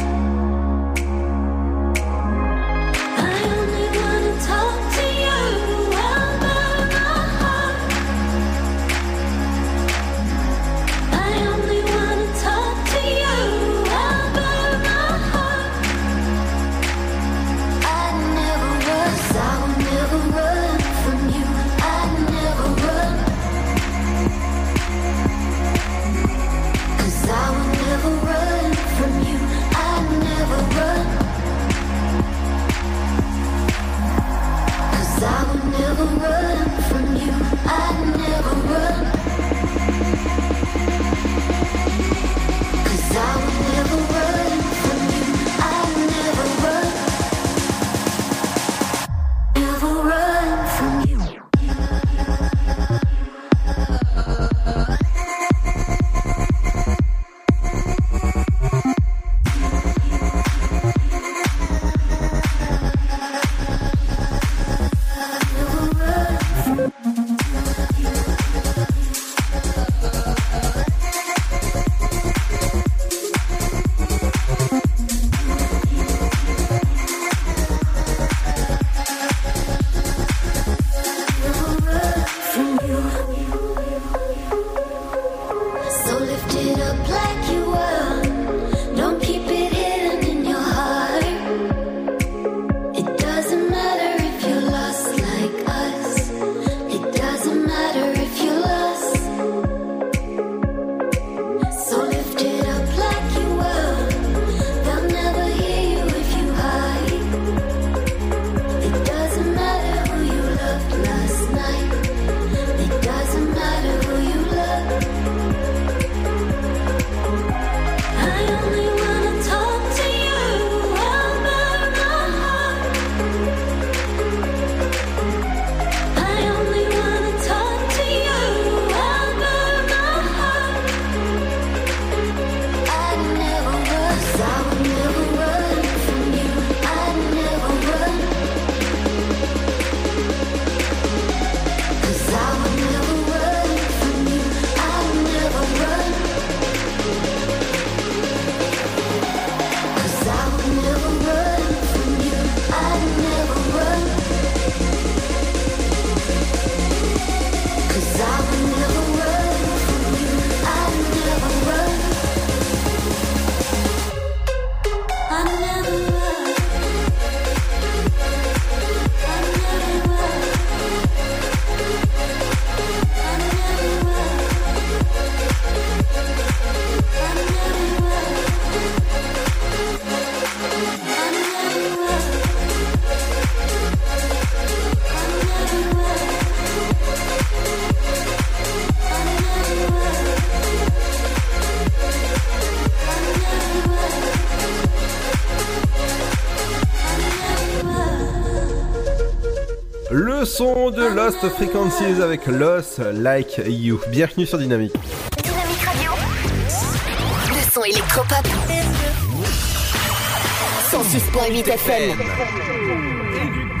Lost Frequencies avec Lost Like You. Bienvenue sur Dynamique. Dynamique Radio. Le son électropop. 106.8 FM.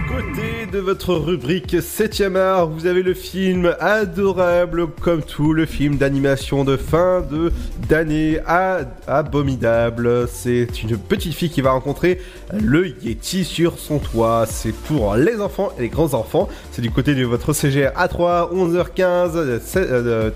Côté de votre rubrique 7ème art, vous avez le film adorable comme tout, le film d'animation de fin de d'année à abominable. C'est une petite fille qui va rencontrer le Yeti sur son toit. C'est pour les enfants et les grands enfants. C'est du côté de votre CGR A3, 11h15,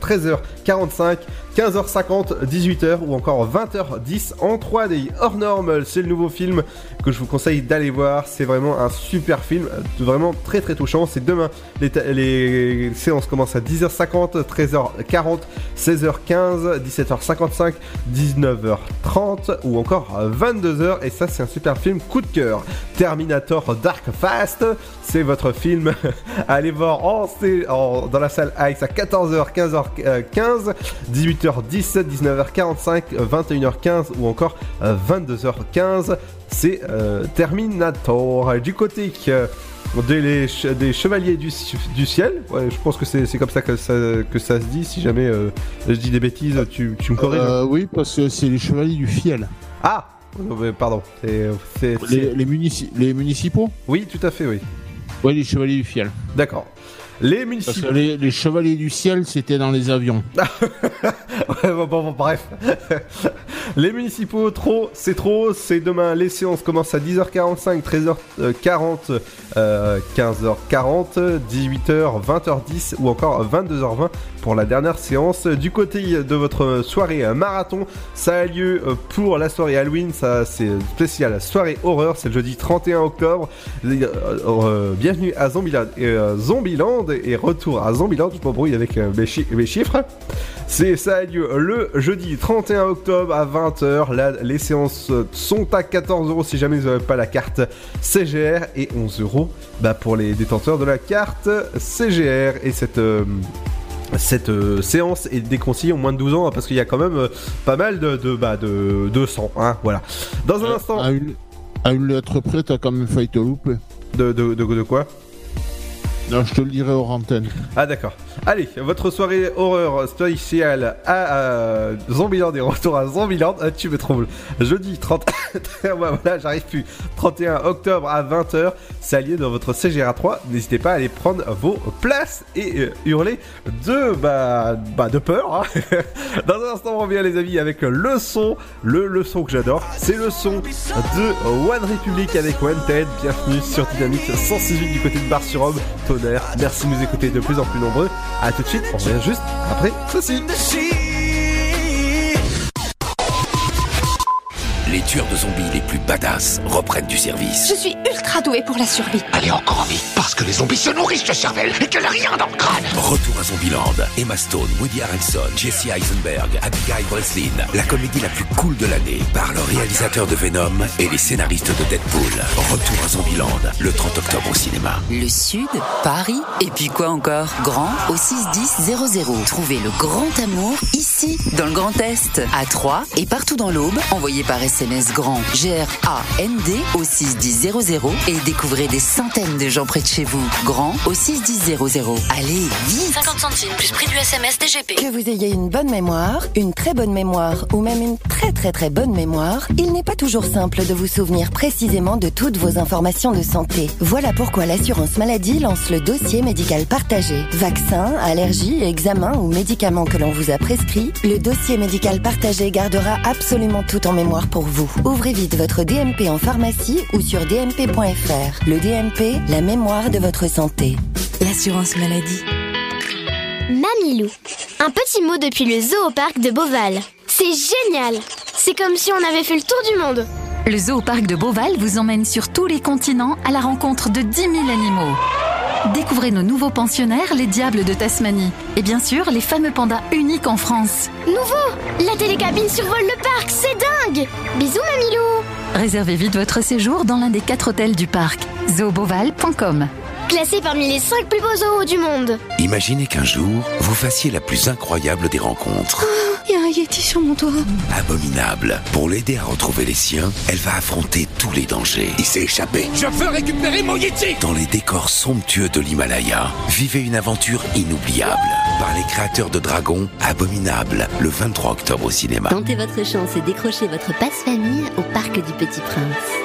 13h45. 15h50, 18h ou encore 20h10 en 3D hors norme. C'est le nouveau film que je vous conseille d'aller voir. C'est vraiment un super film, vraiment très très touchant. C'est demain. Les, séances commencent à 10h50, 13h40, 16h15, 17h55, 19h30 ou encore 22h. Et ça, c'est un super film coup de cœur. Terminator Dark Fast, c'est votre film. Allez voir dans la salle IX à 14h, 15h15, 18h. 17 19h45, 21h15 ou encore 22h15. C'est euh, Terminator. Du côté euh, des, des, Chevaliers du, du Ciel, ouais, je pense que c'est comme ça que, ça que ça se dit. Si jamais euh, je dis des bêtises, tu, tu me corriges euh, Oui, parce que c'est les Chevaliers du Fiel. Ah Pardon. C'est les, les, munici les municipaux? Oui, tout à fait, oui. Oui, les Chevaliers du Fiel. D'accord. Les municipaux. Les, les, chevaliers du ciel, c'était dans les avions. bon, bon, bref. les municipaux, trop, c'est trop. C'est demain. Les séances commencent à 10h45, 13h40, euh, 15h40, 18h, 20h10 ou encore 22h20 pour la dernière séance. Du côté de votre soirée marathon, ça a lieu pour la soirée Halloween. Ça, c'est spécial soirée horreur. C'est le jeudi 31 octobre. Euh, bienvenue à Zombieland. Euh, Zombieland et retour à Zombieland. Je m'embrouille avec euh, mes, mes, chiffres. C'est ça a lieu le jeudi 31 octobre à 20h. Là, les séances sont à 14 euros si jamais vous n'avez pas la carte CGR et 11 euros bah, pour les détenteurs de la carte CGR. Et cette cette euh, séance est déconseillée au moins de 12 ans parce qu'il y a quand même euh, pas mal de, de, bah, de, de sang. Hein, voilà. Dans un Euh, instant. À une, à une lettre près, t'as quand même failli te louper. De, de, de, de quoi? Non, je te le dirai hors antenne. Ah d'accord. Allez, votre soirée horreur spéciale à, à Zombieland et retour à Zombieland. Ah, tu me troubles. Jeudi 30... ouais, voilà, j'arrive plus. 31 octobre à 20h. C'est allié dans votre CGRA 3. N'hésitez pas à aller prendre vos places et euh, hurler de, bah, bah, de peur. hein. dans un instant, on revient les amis avec le son, le, le son que j'adore. C'est le son de One Republic avec Wanted. Bienvenue sur Dynamique 168 du côté de Bar-sur-Aube. Merci de nous écouter de plus en plus nombreux. A tout de suite, on revient juste après ceci. Les tueurs de zombies les plus badass reprennent du service. Je suis ultra douée pour la survie. Allez encore en vie, parce que les zombies se nourrissent de cervelle et qu'elle a rien dans le crâne. Retour à Zombieland. Emma Stone, Woody Harrelson, Jesse Eisenberg, Abigail Breslin. La comédie la plus cool de l'année par le réalisateur de Venom et les scénaristes de Deadpool. Retour à Zombieland, le 30 octobre au cinéma. Le Sud, Paris, et puis quoi encore? Grand au 61000. Trouvez le grand amour ici, dans le Grand Est, à Troyes et partout dans l'Aube. Envoyez par SMS grand G-R-A-N-D au 61000 et découvrez des centaines de gens près de chez vous. Grand au 61000. Allez, vite 50 centimes plus prix du SMS DGP. Que vous ayez une bonne mémoire, une très bonne mémoire ou même une très très très bonne mémoire, il n'est pas toujours simple de vous souvenir précisément de toutes vos informations de santé. Voilà pourquoi l'assurance maladie lance le dossier médical partagé. Vaccins, allergies, examens ou médicaments que l'on vous a prescrits, le dossier médical partagé gardera absolument tout en mémoire pour vous. Ouvrez vite votre DMP en pharmacie ou sur dmp.fr. Le DMP, la mémoire de votre santé. L'assurance maladie. Mamilou. Un petit mot depuis le zoo de Beauval. C'est génial C'est comme si on avait fait le tour du monde. Le zoo parc de Beauval vous emmène sur tous les continents à la rencontre de 10 000 animaux. Découvrez nos nouveaux pensionnaires, les diables de Tasmanie. Et bien sûr, les fameux pandas uniques en France. Nouveau La télécabine survole le parc, c'est dingue Bisous Mamilou Réservez vite votre séjour dans l'un des quatre hôtels du parc. zooboval.com Classé parmi les 5 plus beaux zoos du monde. Imaginez qu'un jour, vous fassiez la plus incroyable des rencontres. Il y a un Yeti sur mon toit. Abominable. Pour l'aider à retrouver les siens, elle va affronter tous les dangers. Il s'est échappé. Je veux récupérer mon Yeti Dans les décors somptueux de l'Himalaya, vivez une aventure inoubliable. Par les créateurs de Dragon, Abominable, le 23 octobre au cinéma. Tentez votre chance et décrochez votre passe-famille au Parc du Petit Prince.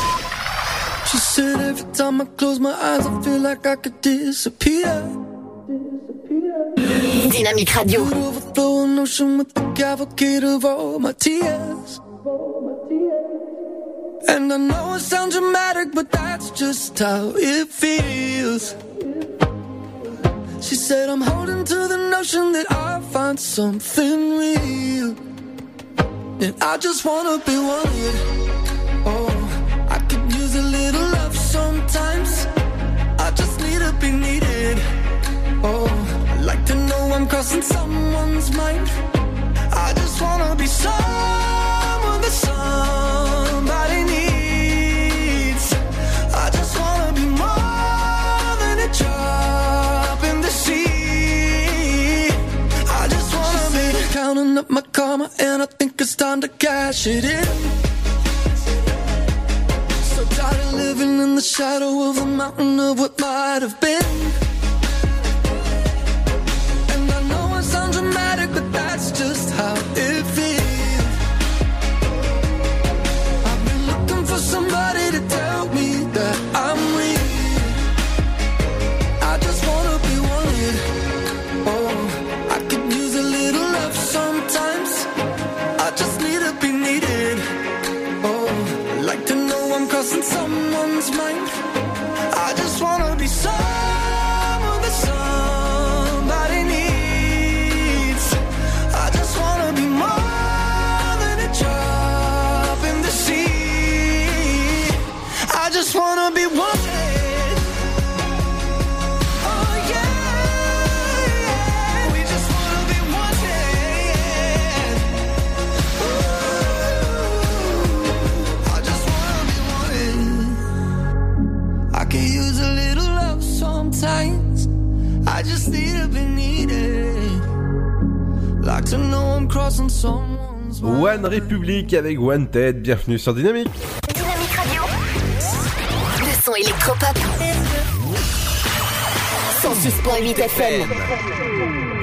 She said every time I close my eyes, I feel like I could disappear. Dynamique Radio. Overflowing ocean with the cavalcade of all my tears. And I know it sounds dramatic, but that's just how it feels. She said, I'm holding to the notion that I'll find something real. And I just wanna be wanted. Oh, I a little love sometimes. I just need to be needed. Oh, I like to know I'm crossing someone's mind. I just wanna be someone that somebody needs. I just wanna be more than a drop in the sea. I just wanna be counting up my karma, and I think it's time to cash it in. Tired of living in the shadow of the mountain of what might have been. And I know it sounds dramatic, but that's just how it I just need to be needed. Like to know I'm crossing someone's One Republic avec Wanted, bienvenue sur Dynamique. Dynamique Radio. Le son électropop. 106.8 FM.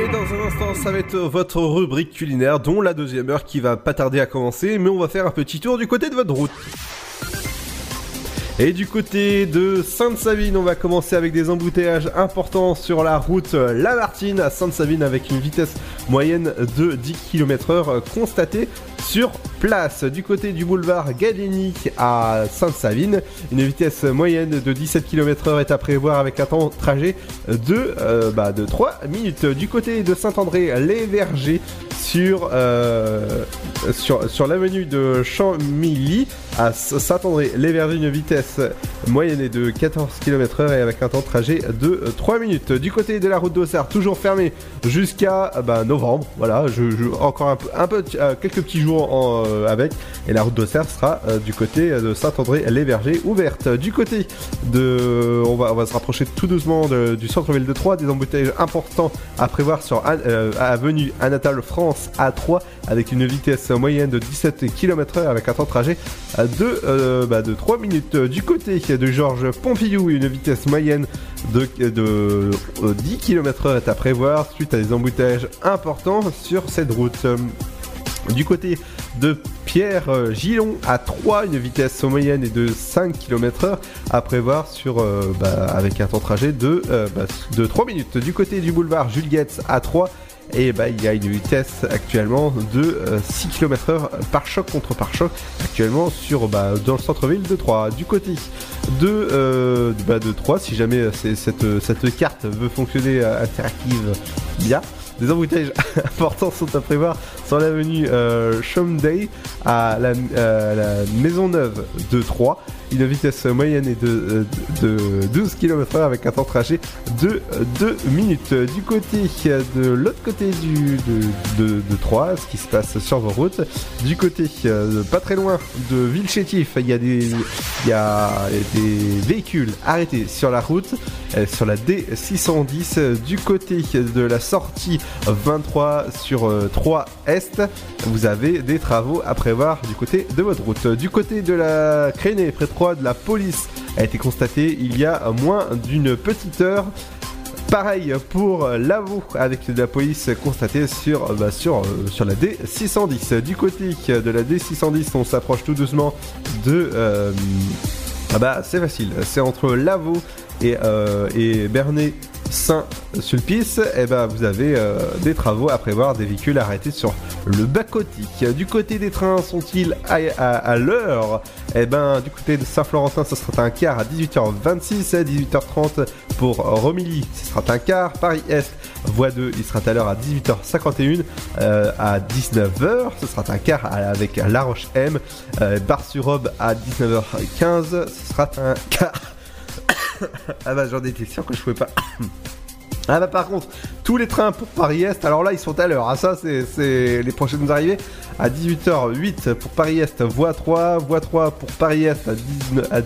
Et dans un instant, ça va être votre rubrique culinaire, dont la deuxième heure qui va pas tarder à commencer, mais on va faire un petit tour du côté de votre route. Et du côté de Sainte-Savine, on va commencer avec des embouteillages importants sur la route Lamartine à Sainte-Savine avec une vitesse moyenne de 10 km heure constatée sur place. Du côté du boulevard Gallieni à Sainte-Savine, une vitesse moyenne de 17 km heure est à prévoir avec un temps de trajet de, euh, bah, de 3 minutes. Du côté de Saint-André, les Vergers, sur, euh, sur, sur l'avenue de Chamilly à Saint-André-les-Verdus, une vitesse moyenne de 14 km/h et avec un temps de trajet de 3 minutes. Du côté de la route d'Auxerre, toujours fermée jusqu'à bah, novembre. Voilà, je, je- encore un peu, euh, quelques petits jours euh, avec. Et la route d'Auxerre sera euh, du côté de Saint-André-les-Vergers ouverte. Du côté de. On va, se rapprocher tout doucement du centre-ville de Troyes. Des embouteillages importants à prévoir sur euh, avenue Anatole France A3 avec une vitesse moyenne de 17 km/h avec un temps de trajet euh, de, euh, bah, de 3 minutes. Du côté de Georges Pompidou, une vitesse moyenne de, de euh, 10 km/h est à prévoir suite à des embouteillages importants sur cette route. Euh, Du côté de Pierre euh, Gillon à 3, une vitesse moyenne est de 5 km/h à prévoir sur, euh, bah, avec un temps de trajet de, euh, bah, de 3 minutes. Du côté du boulevard Jules Guetz à 3, et bah, il y a une vitesse actuellement de euh, 6 km/h par choc contre par choc actuellement sur bah, dans le centre-ville de Troyes. Du côté de, euh, bah, de Troyes, si jamais euh, c'est- cette, carte veut fonctionner euh, interactive bien. Des embouteillages importants sont à prévoir sur l'avenue euh, à la, euh, Maison Neuve de Troyes. Une vitesse moyenne est de, de, de 12 km/h avec un temps de trajet de 2 minutes. Du côté de l'autre côté du, de, de, Troyes, ce qui se passe sur vos routes, du côté euh, pas très loin de Villechétif, il y a des, il y a des véhicules arrêtés sur la route, euh, sur la D610, euh, du côté de la sortie 23 sur euh, 3 Vous avez des travaux à prévoir du côté de votre route. Du côté de la Crénée, près de Troyes, de la police a été constatée il y a moins d'une petite heure. Pareil pour l'AVO avec de la police constatée sur, bah, sur, euh, sur la D610. Du côté de la D610, on s'approche tout doucement de... euh, ah bah c'est facile, c'est entre Lavaux et, euh, et Bernay Saint-Sulpice, et bah vous avez euh, des travaux à prévoir, des véhicules arrêtés sur le bas-côté. Du côté des trains, sont-ils à, l'heure? Et ben du côté de Saint-Florentin, ce sera un quart à 18h26, à 18h30 pour Romilly, ce sera un quart. Paris-Est, voie 2, il sera à l'heure à 18h51, euh, à 19h, ce sera un quart avec La Roche-M, euh, Bar-sur-Aube à 19h15, ce sera un quart. ah bah j'en étais sûr que je pouvais pas. Ah bah par contre, tous les trains pour Paris-Est, alors là ils sont à l'heure, ah ça c'est- les prochaines arrivées, à 18h08 pour Paris-Est, voie 3, voie 3 pour Paris-Est à, 19 à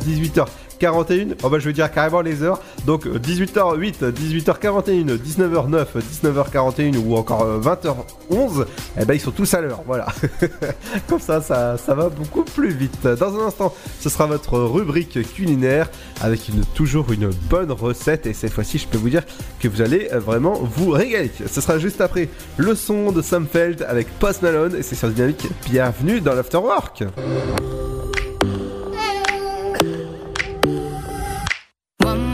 18h41, oh bah je vais dire carrément les heures, donc euh, 18h08, 18h41, 19h09, 19h41 ou encore euh, 20h11, eh ben ils sont tous à l'heure, voilà. Comme ça, ça, ça va beaucoup plus vite. Dans un instant, ce sera votre rubrique culinaire avec toujours une bonne recette. Et cette fois-ci, je peux vous dire que vous allez euh, vraiment vous régaler. Ce sera juste après le son de Samfeld avec Post Malone. Et c'est sur Dynamique. Bienvenue dans l'Afterwork.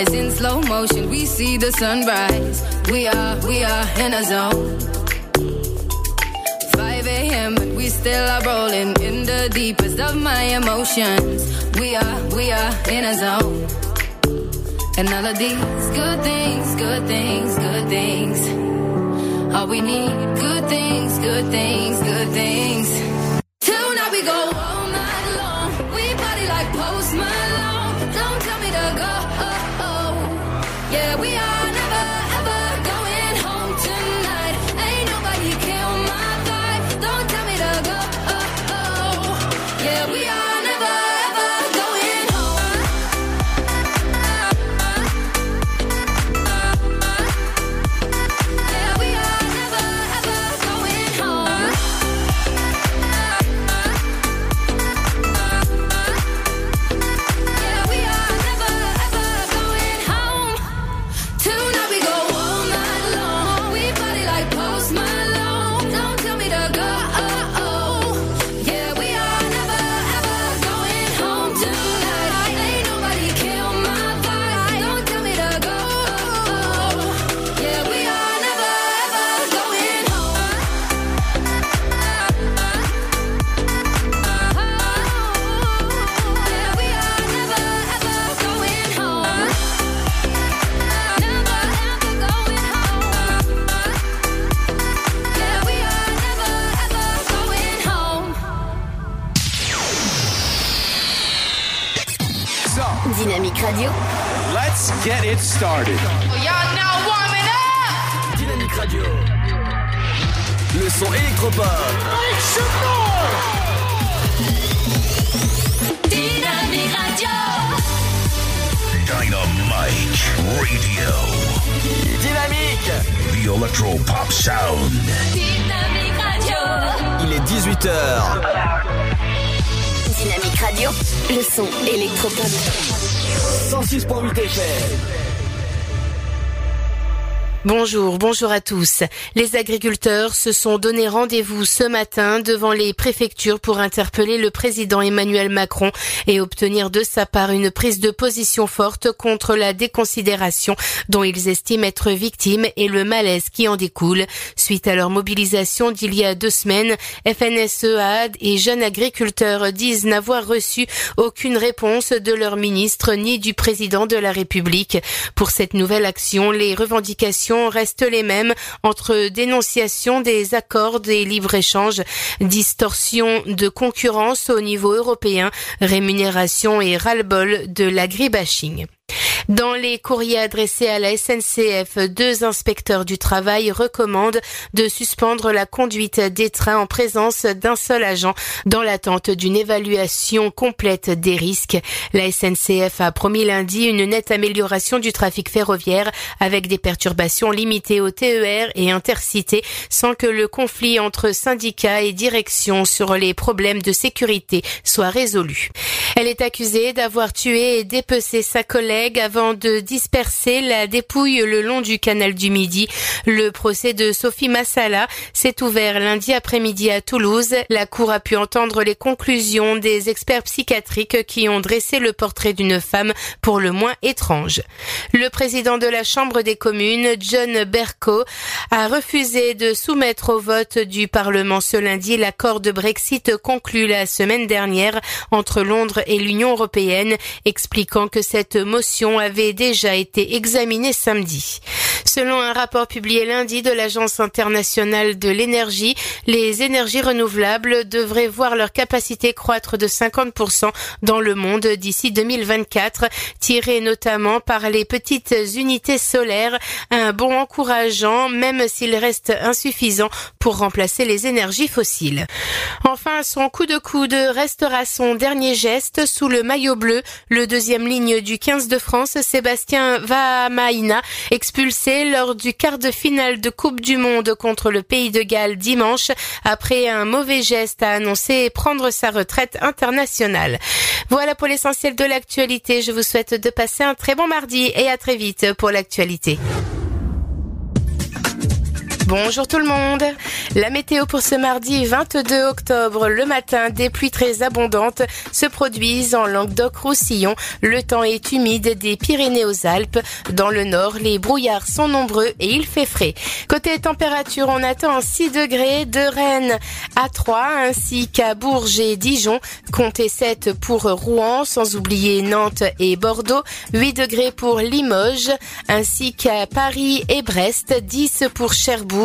eyes in slow motion. We see the sunrise. We are, we are in a zone. 5 a.m. but we still are rolling in the deepest of my emotions. We are, we are in a zone. And all of these good things, good things, good things. All we need, good things, good things, good things. Get started. Y'all now warming up. Dynamique Radio. Le son électropop. Dynamique Radio. Dynamite Radio. Dynamique. The Electro Pop Sound. Dynamique Radio. Il est 18h. Dynamique Radio. Le son électropop. 106.8 FM. Bonjour, bonjour à tous. Les agriculteurs se sont donné rendez-vous ce matin devant les préfectures pour interpeller le président Emmanuel Macron et obtenir de sa part une prise de position forte contre la déconsidération dont ils estiment être victimes et le malaise qui en découle. Suite à leur mobilisation d'il y a deux semaines, FNSEA et jeunes agriculteurs disent n'avoir reçu aucune réponse de leur ministre ni du président de la République. Pour cette nouvelle action, les revendications restent les mêmes entre dénonciation des accords des libre-échanges, distorsion de concurrence au niveau européen, rémunération et ras-le-bol de l'agribashing. Dans les courriers adressés à la SNCF, deux inspecteurs du travail recommandent de suspendre la conduite des trains en présence d'un seul agent dans l'attente d'une évaluation complète des risques. La SNCF a promis lundi une nette amélioration du trafic ferroviaire avec des perturbations limitées au TER et intercités sans que le conflit entre syndicats et direction sur les problèmes de sécurité soit résolu. Elle est accusée d'avoir tué et dépecé sa collègue avant de disperser la dépouille le long du canal du Midi. Le procès de Sophie Massala s'est ouvert lundi après-midi à Toulouse. La Cour a pu entendre les conclusions des experts psychiatriques qui ont dressé le portrait d'une femme pour le moins étrange. Le président de la Chambre des communes, John Bercow, a refusé de soumettre au vote du Parlement ce lundi l'accord de Brexit conclu la semaine dernière entre Londres et l'Union européenne, expliquant que cette motion avait déjà été examinée samedi. Selon un rapport publié lundi de l'Agence internationale de l'énergie, les énergies renouvelables devraient voir leur capacité croître de 50% dans le monde d'ici 2024, tiré notamment par les petites unités solaires, un bon encourageant même s'il reste insuffisant pour remplacer les énergies fossiles. Enfin, son coup de coude restera son dernier geste sous le maillot bleu, le deuxième ligne du 15 de France, Sébastien Vahamaina, expulsé lors du quart de finale de Coupe du Monde contre le Pays de Galles dimanche, après un mauvais geste a annoncé prendre sa retraite internationale. Voilà pour l'essentiel de l'actualité. Je vous souhaite de passer un très bon mardi et à très vite pour l'actualité. Bonjour tout le monde. La météo pour ce mardi 22 octobre, le matin, des pluies très abondantes se produisent en Languedoc-Roussillon. Le temps est humide des Pyrénées aux Alpes. Dans le nord, les brouillards sont nombreux et il fait frais. Côté température, on attend 6 degrés de Rennes à 3 ainsi qu'à Bourges et Dijon. Comptez 7 pour Rouen, sans oublier Nantes et Bordeaux. 8 degrés pour Limoges ainsi qu'à Paris et Brest. 10 pour Cherbourg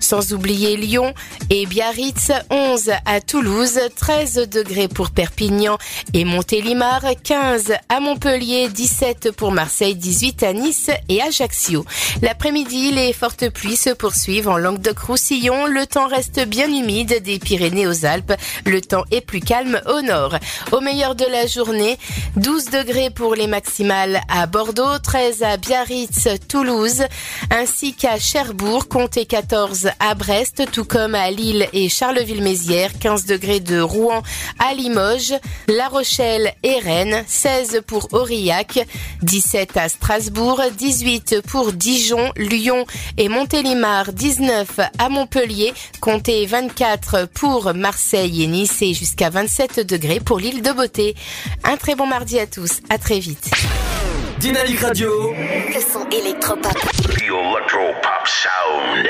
Sans oublier Lyon et Biarritz, 11 à Toulouse, 13 degrés pour Perpignan et Montélimar, 15 à Montpellier, 17 pour Marseille, 18 à Nice et Ajaccio. L'après-midi, les fortes pluies se poursuivent en Languedoc-Roussillon. Le temps reste bien humide des Pyrénées aux Alpes. Le temps est plus calme au nord. Au meilleur de la journée, 12 degrés pour les maximales à Bordeaux, 13 à Biarritz, Toulouse, ainsi qu'à Cherbourg, comptez 14 à Brest, tout comme à Lille et Charleville-Mézières, 15 degrés de Rouen à Limoges, La Rochelle et Rennes, 16 pour Aurillac, 17 à Strasbourg, 18 pour Dijon, Lyon et Montélimar, 19 à Montpellier, comptez 24 pour Marseille et Nice et jusqu'à 27 degrés pour l'île de Beauté. Un très bon mardi à tous, à très vite. Dynamique Radio. Le son électropop. Sound.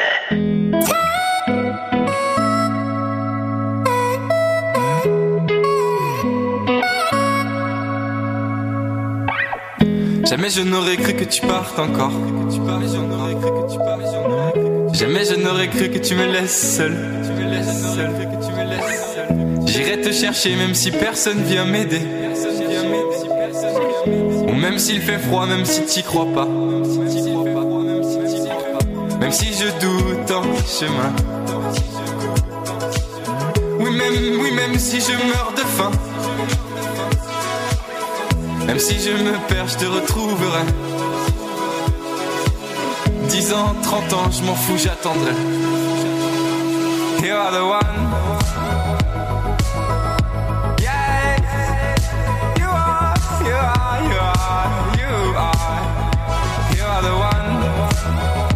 Jamais je n'aurais cru que tu partes encore. Jamais je n'aurais cru que tu me laisses seul. J'irai te chercher même si personne vient m'aider. Ou même s'il fait froid, même si t'y crois pas. Je doute en chemin. Oui, même, oui, même si je meurs de faim. Même si je me perds, je te retrouverai. 10 ans, 30 ans, je m'en fous, j'attendrai. You are the one. Yeah. You are, you are, you are, you are. You are the one.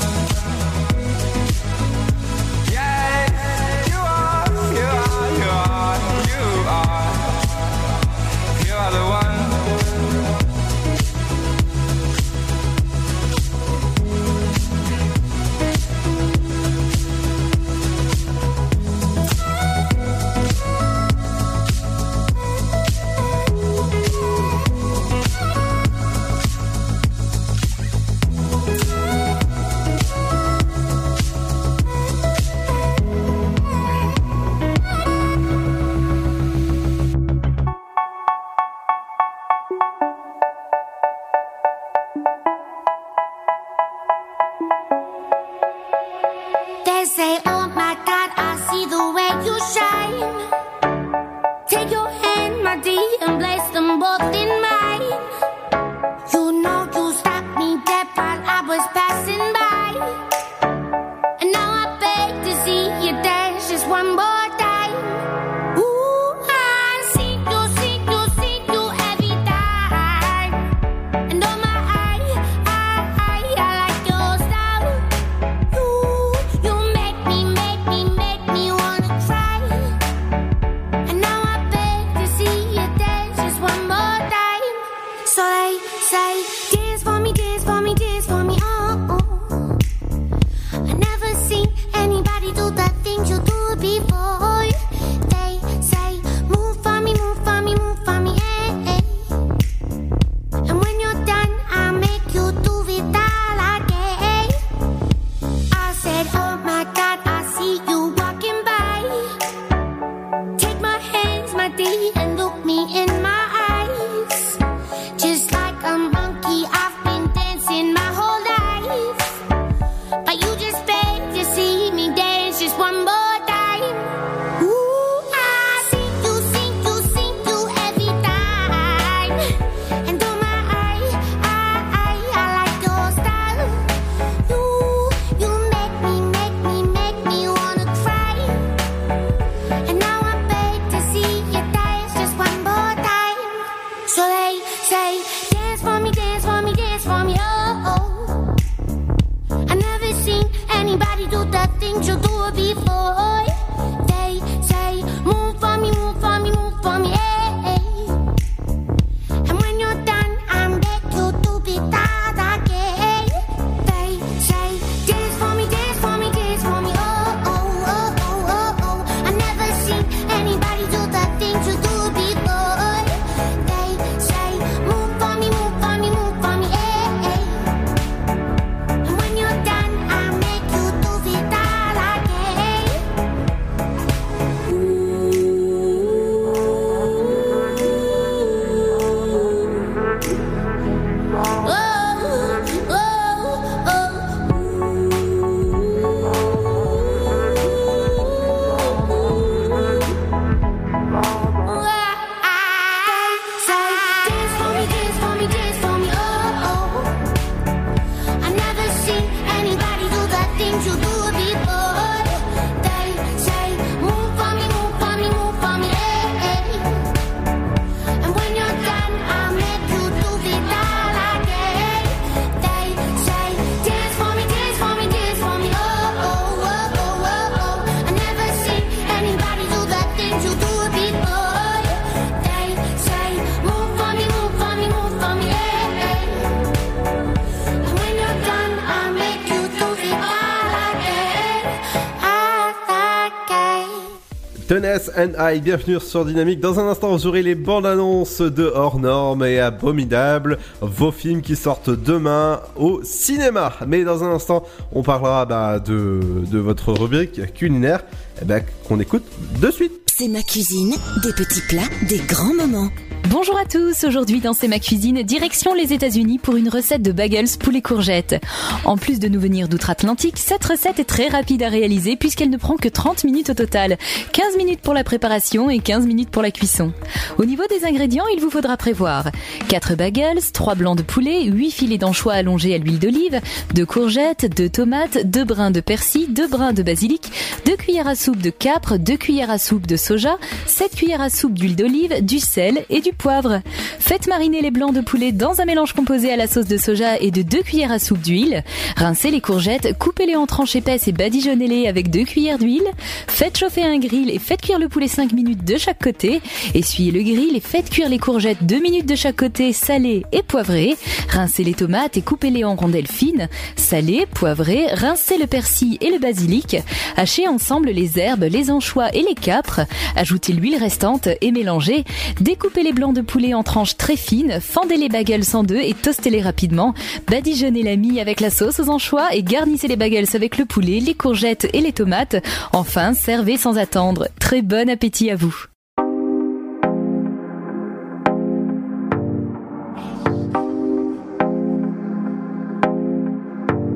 And I, bienvenue sur Dynamique. Dans un instant, vous aurez les bandes annonces de Hors Normes et Abominable, vos films qui sortent demain au cinéma. Mais dans un instant, on parlera bah, de, de votre rubrique culinaire ben, qu'on écoute de suite. C'est ma cuisine, des petits plats, des grands moments. Bonjour à tous, aujourd'hui dans C'est ma cuisine, direction les États-Unis pour une recette de bagels poulet courgettes. En plus de nous venir d'outre-Atlantique, cette recette est très rapide à réaliser puisqu'elle ne prend que 30 minutes au total. 15 minutes pour la préparation et 15 minutes pour la cuisson. Au niveau des ingrédients, il vous faudra prévoir 4 bagels, 3 blancs de poulet, 8 filets d'anchois allongés à l'huile d'olive, 2 courgettes, 2 tomates, 2 brins de persil, 2 brins de basilic, 2 cuillères à soupe de capre, 2 cuillères à soupe de soja, 7 cuillères à soupe d'huile d'olive, du sel et du poivre. Faites mariner les blancs de poulet dans un mélange composé à la sauce de soja et de 2 cuillères à soupe d'huile. Rincez les courgettes, coupez-les en tranches épaisses et badigeonnez-les avec 2 cuillères d'huile. Faites chauffer un grill et faites cuire le poulet 5 minutes de chaque côté. Essuyez le grill et faites cuire les courgettes 2 minutes de chaque côté, salées et poivrées. Rincez les tomates et coupez-les en rondelles fines. Salez, poivrez, rincez le persil et le basilic. Hachez ensemble les herbes, les anchois et les capres. Ajoutez l'huile restante et mélangez. Découpez les blancs de poulet en tranches très fines, fendez les bagels en deux et toastez-les rapidement. Badigeonnez la mie avec la sauce aux anchois et garnissez les bagels avec le poulet, les courgettes et les tomates. Enfin, servez sans attendre. Bon appétit à vous.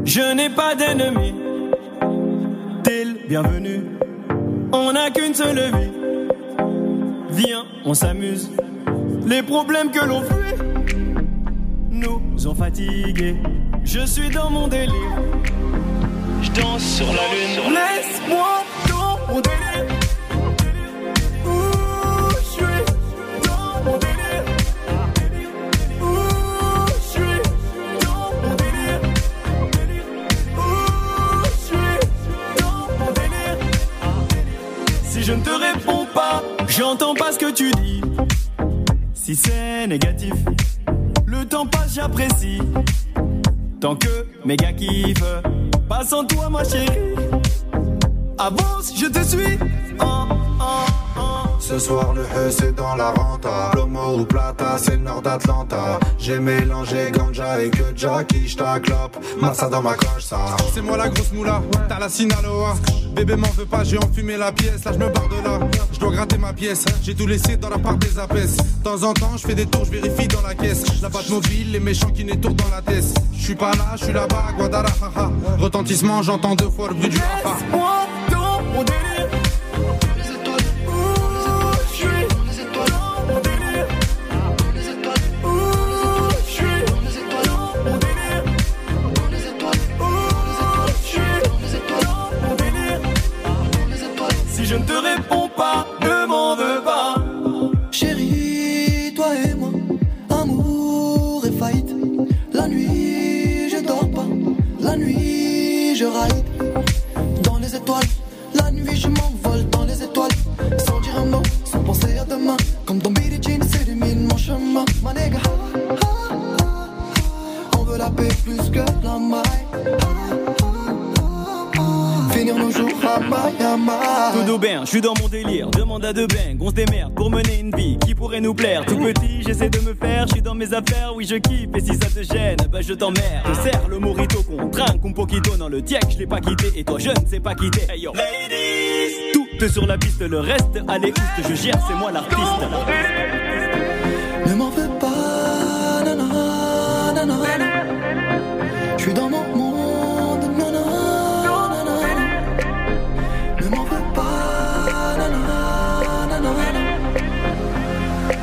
Je n'ai pas d'ennemi, t'es le bienvenu. On n'a qu'une seule vie. Viens, on s'amuse. Les problèmes que l'on fuit nous ont fatigués. Je suis dans mon délire. Je danse sur la lune. Laisse-moi dans mon délire. J'entends pas ce que tu dis. Si c'est négatif, le temps passe, j'apprécie. Tant que mes gars kiffent, pas sans toi, ma chérie. Avance, je te suis. Oh, oh, oh. Ce soir le E c'est dans la renta. Lomo ou Plata c'est le nord d'Atlanta. J'ai mélangé ganja et que Jackie j'ta clope Massa dans ma coche ça. C'est moi la grosse moula, t'as la Sinaloa. Bébé m'en veux pas, j'ai enfumé la pièce. Là je me barre de là, je dois gratter ma pièce. J'ai tout laissé dans la part des apaises De temps en temps je fais des tours, je vérifie dans la caisse. La batte mobile, les méchants qui n'étourdent dans la tête. Je suis pas là, je suis là-bas, Guadalajara. Retentissement, j'entends deux fois le bruit du rafa je ne te réponds pas, ne m'en veux pas. Chérie, toi et moi, amour et fight. La nuit, je dors pas. La nuit, je ride. Dans les étoiles, la nuit, je m'envole dans les étoiles. Sans dire un mot, sans penser à demain. Comme dans Billie Jean, s'illumine mon chemin. Ma on veut la paix plus que la maille. Finir nos jours à Miami. Tout bien, je suis dans mon délire. Demande à deux bangs, on se démerde pour mener une vie qui pourrait nous plaire. Tout petit, j'essaie de me faire, je suis dans mes affaires, oui je kiffe. Et si ça te gêne, bah je t'emmerde. Je serre le morito qu'on trinque, un poquito dans le diac, je l'ai pas quitté. Et toi, je ne sais pas quitter. Hey yo, ladies, tout sur la piste, le reste, allez, oust, je gère, c'est moi l'artiste. Ne m'en fais pas, nanana, nanana. Je suis dans mon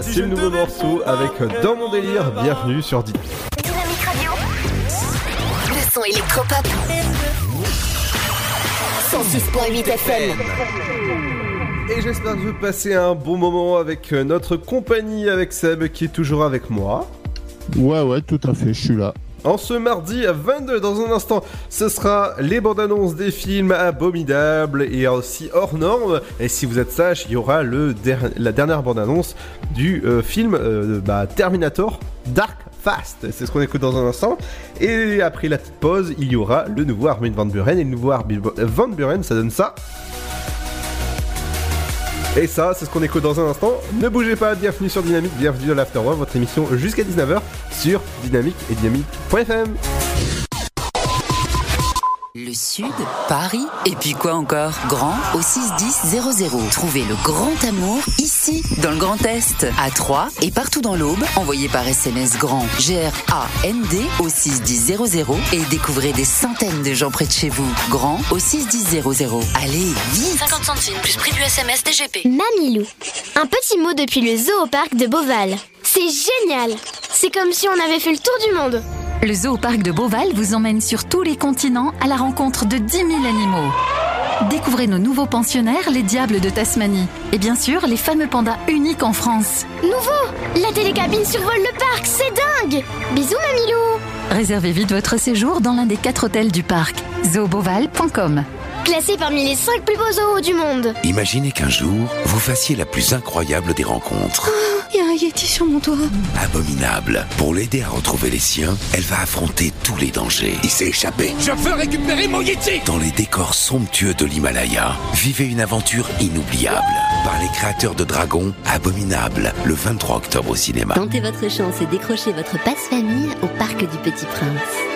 C'est le nouveau morceau avec Dans mon délire. Bienvenue sur Dit. Dynamique Radio. électropop. 106.8 FM. Et j'espère que vous passez un bon moment avec euh, notre compagnie, avec Seb qui est toujours avec moi. Ouais, ouais, tout à fait, je suis là. En ce mardi à 22, dans un instant, ce sera les bandes annonces des films abominables et aussi hors normes. Et si vous êtes sage, il y aura la dernière bande annonce du euh, film euh, bah, Terminator Dark Fast. C'est ce qu'on écoute dans un instant. Et après la petite pause, il y aura le nouveau Armin Van Buren. Et le nouveau Armin Van Buren, ça donne ça. Et ça, c'est ce qu'on écoute dans un instant. Ne bougez pas, bienvenue sur Dynamique, bienvenue dans l'Afterworld, votre émission jusqu'à 19h sur Dynamique et Dynamique.fm. Le Sud, Paris, et puis quoi encore? Grand au 61000. Trouvez le grand amour ici, dans le Grand Est, à Troyes et partout dans l'Aube. Envoyez par SMS grand G-R-A-N-D au 61000 et découvrez des centaines de gens près de chez vous. Grand au 61000. Allez, vite 50 centimes plus prix du SMS DGP. Mamilou. Un petit mot depuis le zoo au parc de Beauval. C'est génial C'est comme si on avait fait le tour du monde. Le zoo parc de Beauval vous emmène sur tous les continents à la rencontre de 10 000 animaux. Découvrez nos nouveaux pensionnaires, les diables de Tasmanie. Et bien sûr, les fameux pandas uniques en France. Nouveau La télécabine survole le parc, c'est dingue Bisous Mamilou Réservez vite votre séjour dans l'un des quatre hôtels du parc. zooboval.com Classé parmi les 5 plus beaux zoos du monde. Imaginez qu'un jour, vous fassiez la plus incroyable des rencontres. Il y a un Yeti sur mon toit. Abominable. Pour l'aider à retrouver les siens, elle va affronter tous les dangers. Il s'est échappé. Je veux récupérer mon Yeti Dans les décors somptueux de l'Himalaya, vivez une aventure inoubliable. Par les créateurs de Dragon, Abominable, le 23 octobre au cinéma. Tentez votre chance et décrochez votre passe-famille au Parc du Petit Prince.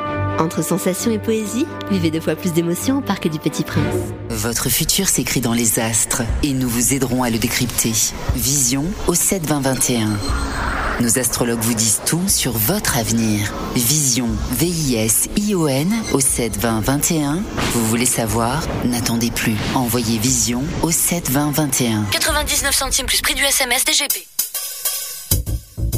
Entre sensations et poésie, vivez deux fois plus d'émotions au Parc du Petit Prince. Votre futur s'écrit dans les astres et nous vous aiderons à le décrypter. Vision au 7 20 21. Nos astrologues vous disent tout sur votre avenir. Vision, V-I-S-I-O-N au 7 20 21. Vous voulez savoir? N'attendez plus. Envoyez Vision au 7 20 21. 99 centimes plus prix du SMS DGP.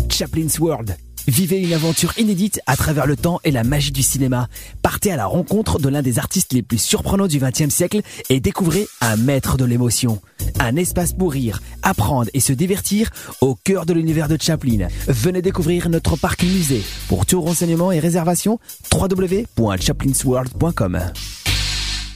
Chaplin's World. Vivez une aventure inédite à travers le temps et la magie du cinéma. Partez à la rencontre de l'un des artistes les plus surprenants du XXe siècle et découvrez un maître de l'émotion. Un espace pour rire, apprendre et se divertir au cœur de l'univers de Chaplin. Venez découvrir notre parc musée. Pour tout renseignement et réservation, www.chaplinsworld.com.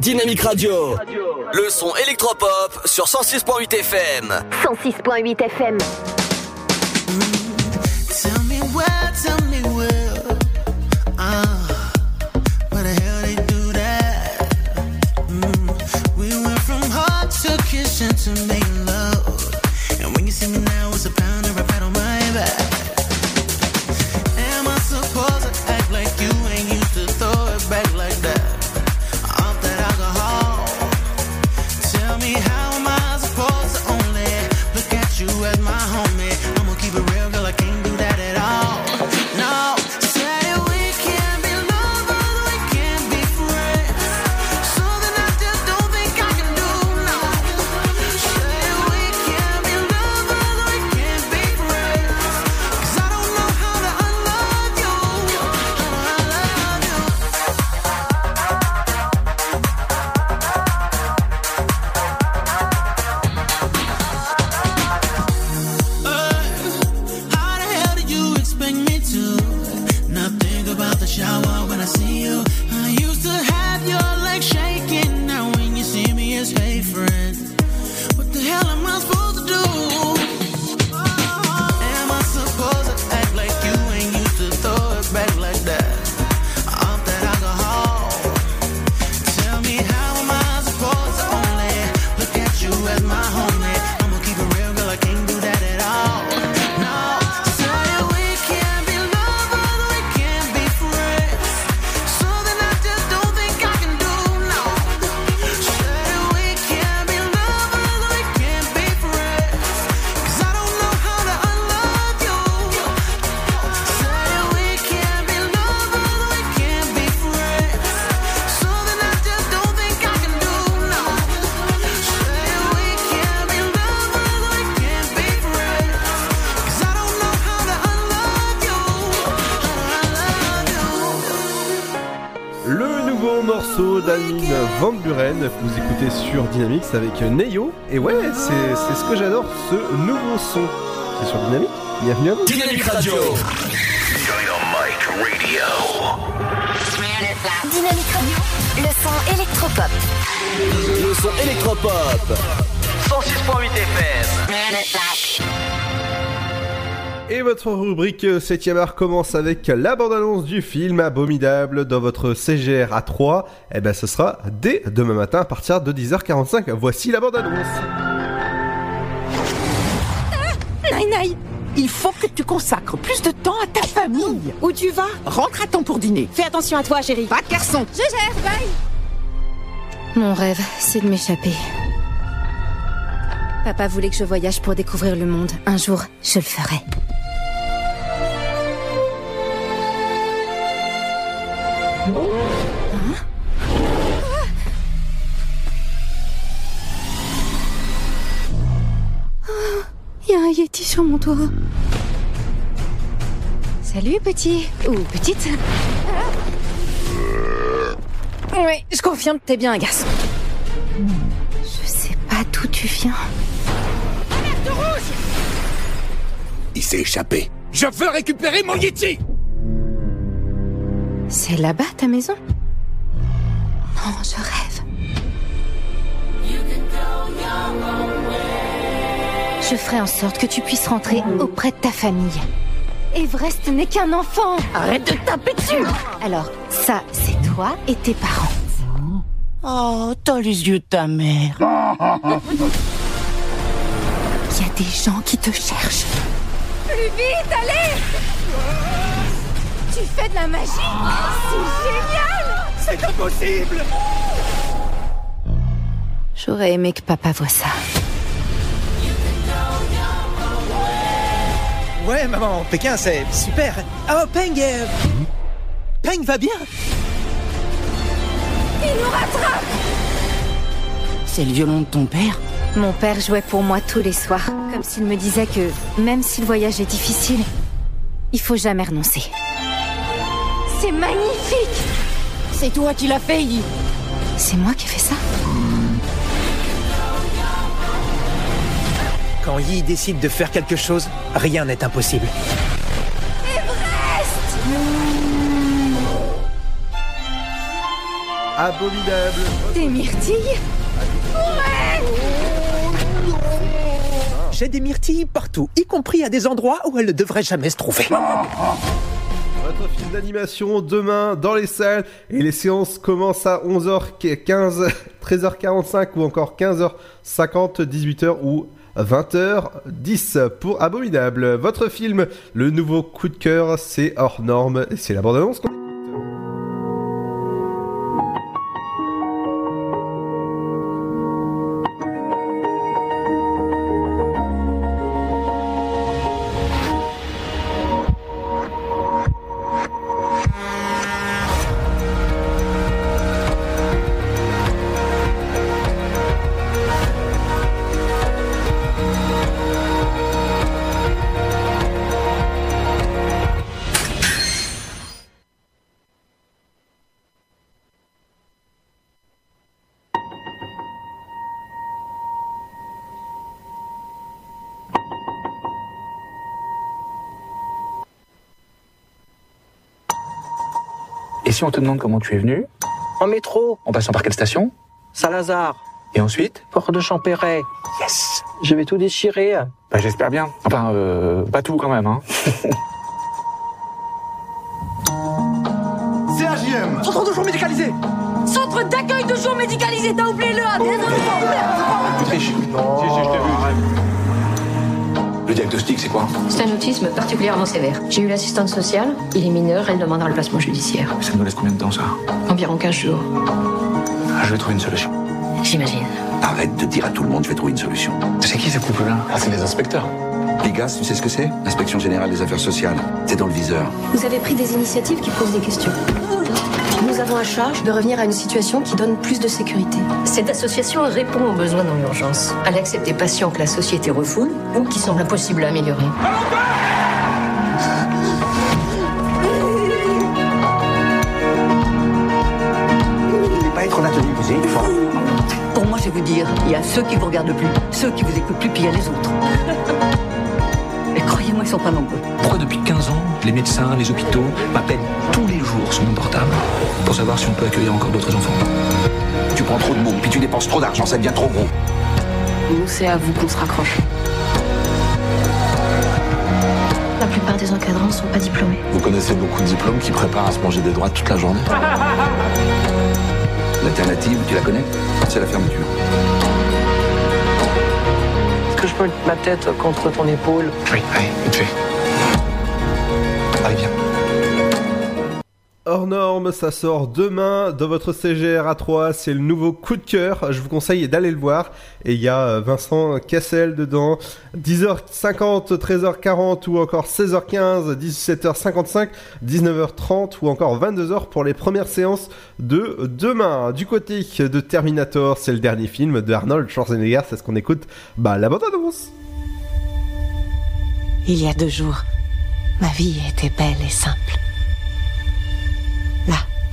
Dynamique Radio. Le son électropop sur 106.8 FM. 106.8 FM. Tell me where, tell me where. Ah, where the hell they do that? Mm, we went from hard to kitchen to making love. And when you see me now, it's a pound vous écoutez sur Dynamics avec Neyo. Et ouais, c'est, ce que j'adore, ce nouveau son. C'est sur Dynamics Bienvenue à vous. Dynamics Radio Radio Radio, le son électropop. Le son électropop 106.8 FM et votre rubrique 7ème art commence avec la bande-annonce du film Abominable dans votre CGR à 3. Et ben ce sera dès demain matin à partir de 10h45. Voici la bande-annonce. Naï Naï, il faut que tu consacres plus de temps à ta famille. Où tu vas? Rentre à temps pour dîner. Fais attention à toi, chérie. Pas de garçon. Je gère, bye. Mon rêve, c'est de m'échapper. Papa voulait que je voyage pour découvrir le monde. Un jour, je le ferai. Mon toit. Salut, petit. Ou petite. Oui, je confirme, t'es bien un garçon. Je sais pas d'où tu viens. Il s'est échappé. Je veux récupérer mon Yeti C'est là-bas ta maison? Non, je rêve. Je ferai en sorte que tu puisses rentrer auprès de ta famille. Everest n'est qu'un enfant Arrête de taper dessus Alors, ça, c'est toi et tes parents. Oh, t'as les yeux de ta mère. Il y a des gens qui te cherchent. Plus vite, allez Tu fais de la magie C'est génial C'est impossible J'aurais aimé que papa voie ça. Ouais, maman, Pékin, c'est super. Oh, Peng, euh, Peng va bien? Il nous rattrape C'est le violon de ton père? Mon père jouait pour moi tous les soirs, comme s'il me disait que même si le voyage est difficile, il faut jamais renoncer. C'est magnifique C'est toi qui l'as fait, Iggy. C'est moi qui ai fait ça? Quand Yi décide de faire quelque chose, rien n'est impossible. Abominable. Des myrtilles Ouais J'ai des myrtilles partout, y compris à des endroits où elles ne devraient jamais se trouver. Votre film d'animation demain dans les salles et les séances commencent à 11h15, 13h45 ou encore 15h50, 18h ou 20h10 pour Abominable. Votre film, le nouveau coup de cœur, c'est hors norme c'est la bande-annonce qu'on On te demande comment tu es venu En métro, En passant par quelle station Saint-Lazare, Et ensuite Port de Champéret. Yes Je vais tout déchirer. Bah j'espère bien. Enfin, euh, pas tout quand même, hein. CAJM Centre de jour médicalisé Centre d'accueil de jour médicalisé, t'as oublié le A, désolé Tu triches Non. Si, si, je t'ai vu. Diagnostic, c'est quoi C'est un autisme particulièrement sévère. J'ai eu l'assistante sociale, il est mineur, elle demandera le placement judiciaire. Ça nous laisse combien de temps, ça Environ 15 jours. Ah, Je vais trouver une solution. J'imagine. Arrête de dire à tout le monde, je vais trouver une solution. C'est qui ce couple-là Ah, c'est les inspecteurs. Ligas, tu sais ce que c'est Inspection générale des affaires sociales. C'est dans le viseur. Vous avez pris des initiatives qui posent des questions. Nous avons à charge de revenir à une situation qui donne plus de sécurité. Cette association répond aux besoins dans l'urgence. Elle accepte des patients que la société refoule ou qui semblent impossibles à améliorer. pas être en atelier musique. Pour moi, je vais vous dire, il y a ceux qui vous regardent plus, ceux qui vous écoutent plus, puis il y a les autres. Ils sont pas nombreux. Pourquoi depuis 15 ans, les médecins, les hôpitaux m'appellent tous les jours sur mon portable pour savoir si on peut accueillir encore d'autres enfants? Tu prends trop de mots, puis tu dépenses trop d'argent, ça devient trop gros. Nous, c'est à vous qu'on se raccroche. La plupart des encadrants ne sont pas diplômés. Vous connaissez beaucoup de diplômes qui préparent à se manger des droits toute la journée? L'alternative, tu la connais? C'est la fermeture. Peux mettre ma tête contre ton épaule Oui, allez, vite fait. Hors norme, ça sort demain dans votre CGR A3, c'est le nouveau coup de cœur, je vous conseille d'aller le voir. Et il y a euh, Vincent Cassel dedans, 10h50, 13h40 ou encore 16h15, 17h55, 19h30 ou encore 22h pour les premières séances de demain. Du côté de Terminator, c'est le dernier film de Arnold Schwarzenegger, c'est ce qu'on écoute. Bah la bande annonce Il y a deux jours, ma vie était belle et simple.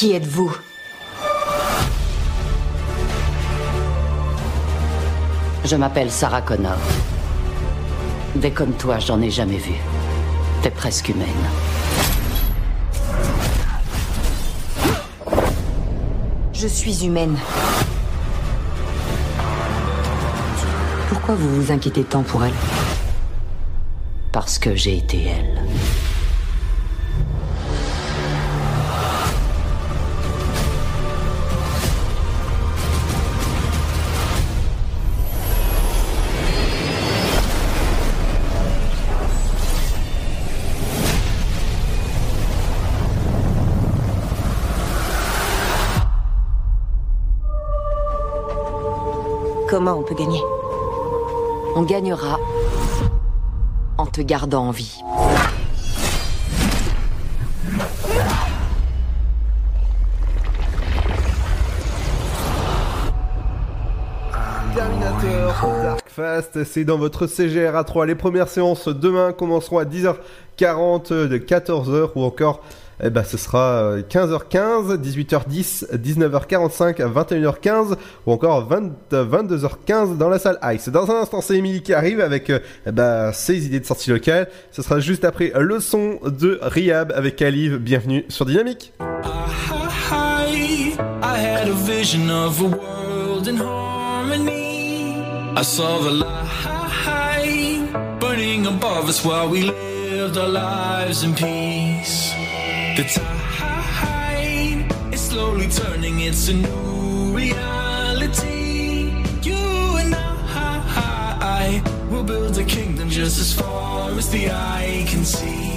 Qui êtes-vous? Je m'appelle Sarah Connor. Des comme toi, j'en ai jamais vu. T'es presque humaine. Je suis humaine. Pourquoi vous vous inquiétez tant pour elle? Parce que j'ai été elle. Comment on peut gagner On gagnera en te gardant en vie. Terminator Dark Fast, c'est dans votre CGR A3. Les premières séances demain commenceront à 10h40, de 14h ou encore eh ben, ce sera euh, 15h15, 18h10, 19h45, 21h15 ou encore 20, 22h15 dans la salle Ice. Dans un instant, c'est Emily qui arrive avec euh, eh ben, ses idées de sortie locale. Ce sera juste après le son de Rihab avec Alive. Bienvenue sur Dynamique. I saw the light burning above us while we lived our lives in peace. The tide is slowly turning, it's a new reality. You and I will build a kingdom just as far as the eye can see.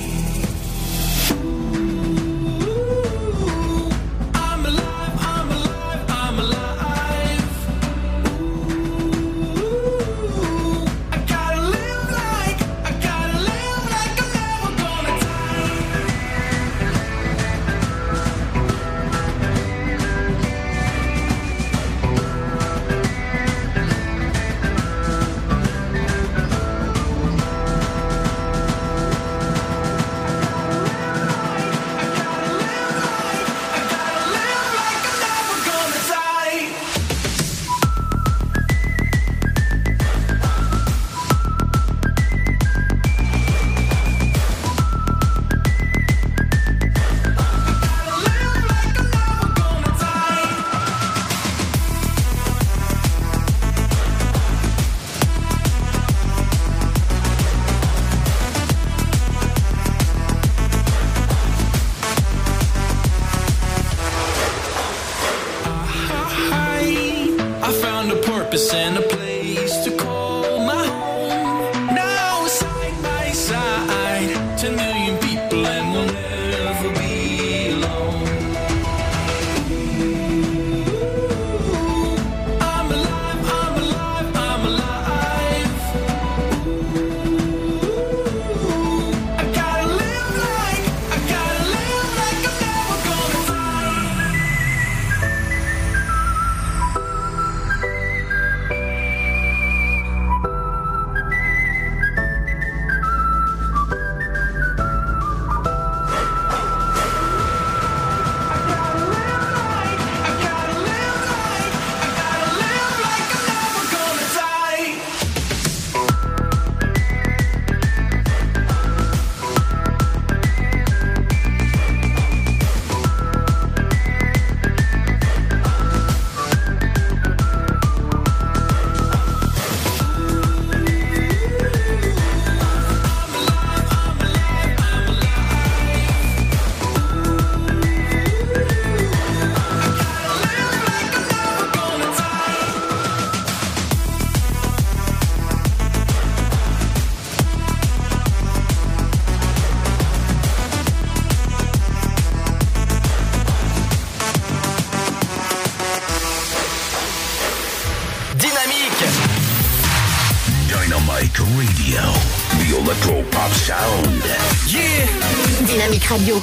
radio.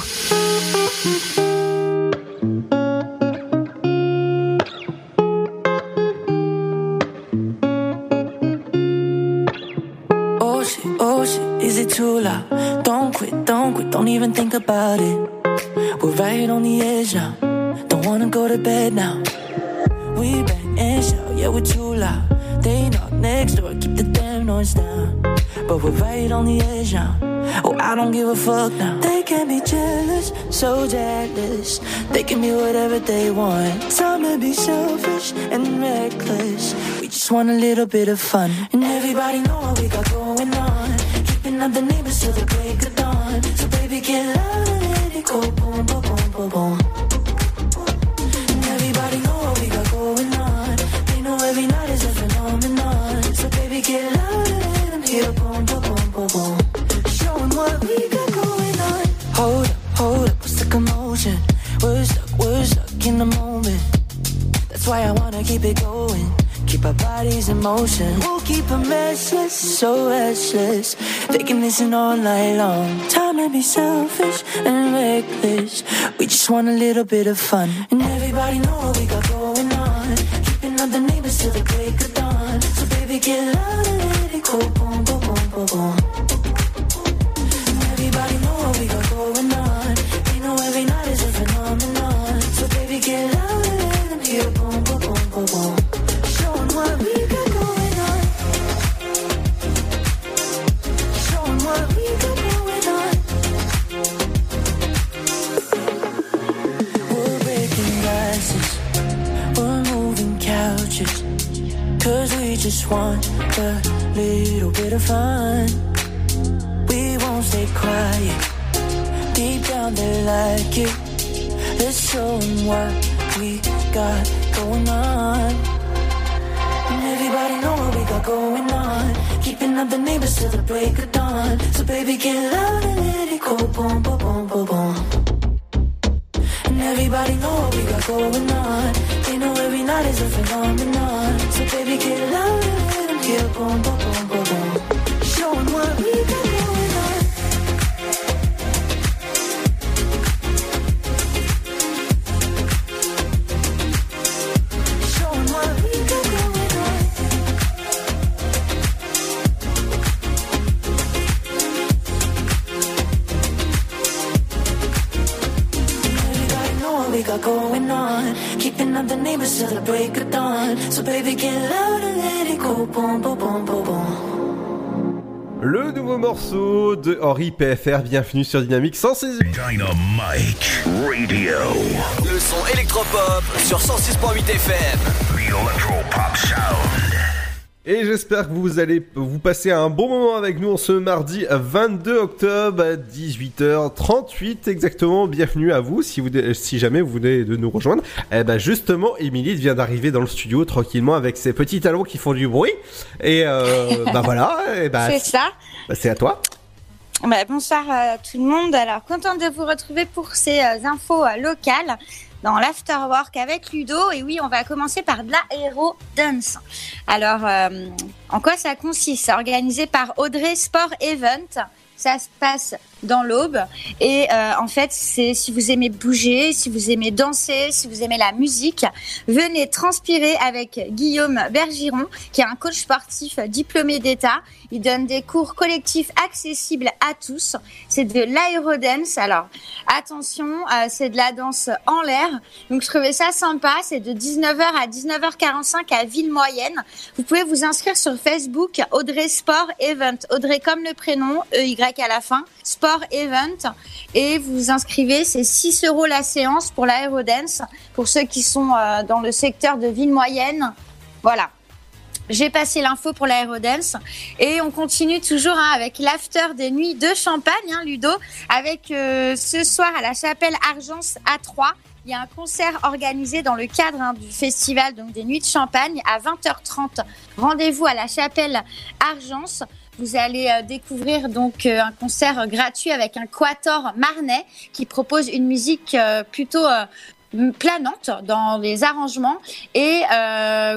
Oh shit, oh shit, is it too loud? Don't quit, don't quit, don't even think about it. We're right on the edge now. Don't wanna go to bed now. We bang and shout, yeah, we're too loud. They knock next door, keep the damn noise down. But we're right on the edge now Oh, I don't give a fuck now. They can be jealous, so jealous. They can be whatever they want. Time to be selfish and reckless. We just want a little bit of fun. And everybody know what we got going on. Keeping up the neighbors till the break of dawn. So baby, get loud and let it go boom boom. keep it going. Keep our bodies in motion. We'll keep a restless, so restless. They can listen all night long. Time to be selfish and reckless. We just want a little bit of fun. And everybody knows PFR, bienvenue sur Dynamique 106. Dynamique Radio. Le son électropop sur 106.8 FM. Et j'espère que vous allez vous passer un bon moment avec nous en ce mardi 22 octobre à 18h38 exactement. Bienvenue à vous si, jamais vous venez de nous rejoindre. Eh ben justement, Émilie vient d'arriver dans le studio tranquillement avec ses petits talons qui font du bruit. Et euh, bah voilà. Eh ben, c'est ça. Bah, c'est à toi. Bah, bonsoir à tout le monde. Alors, contente de vous retrouver pour ces euh, infos euh, locales dans l'Afterwork avec Ludo. Et oui, on va commencer par de la Hero Dance. Alors, euh, en quoi ça consiste? Organisé par Audrey Sport Event. Ça se passe dans l'aube. Et euh, en fait, c'est si vous aimez bouger, si vous aimez danser, si vous aimez la musique, venez transpirer avec Guillaume Bergiron, qui est un coach sportif diplômé d'État. Il donne des cours collectifs accessibles à tous. C'est de l'aérodance. Alors, attention, euh, c'est de la danse en l'air. Donc, je trouvais ça sympa. C'est de 19h à 19h45 à Ville Moyenne. Vous pouvez vous inscrire sur Facebook Audrey Sport Event. Audrey comme le prénom, EY à la fin. Sport Event. Et vous vous inscrivez, c'est 6 euros la séance pour l'aérodance. Pour ceux qui sont euh, dans le secteur de Ville Moyenne. Voilà. J'ai passé l'info pour l'aérodance et on continue toujours hein, avec l'after des nuits de Champagne, hein, Ludo, avec euh, ce soir à la chapelle Argence à 3. Il y a un concert organisé dans le cadre hein, du festival donc des Nuits de Champagne à 20h30. Rendez-vous à la chapelle Argence. Vous allez euh, découvrir donc euh, un concert gratuit avec un quator marnais qui propose une musique euh, plutôt planante dans les arrangements. Et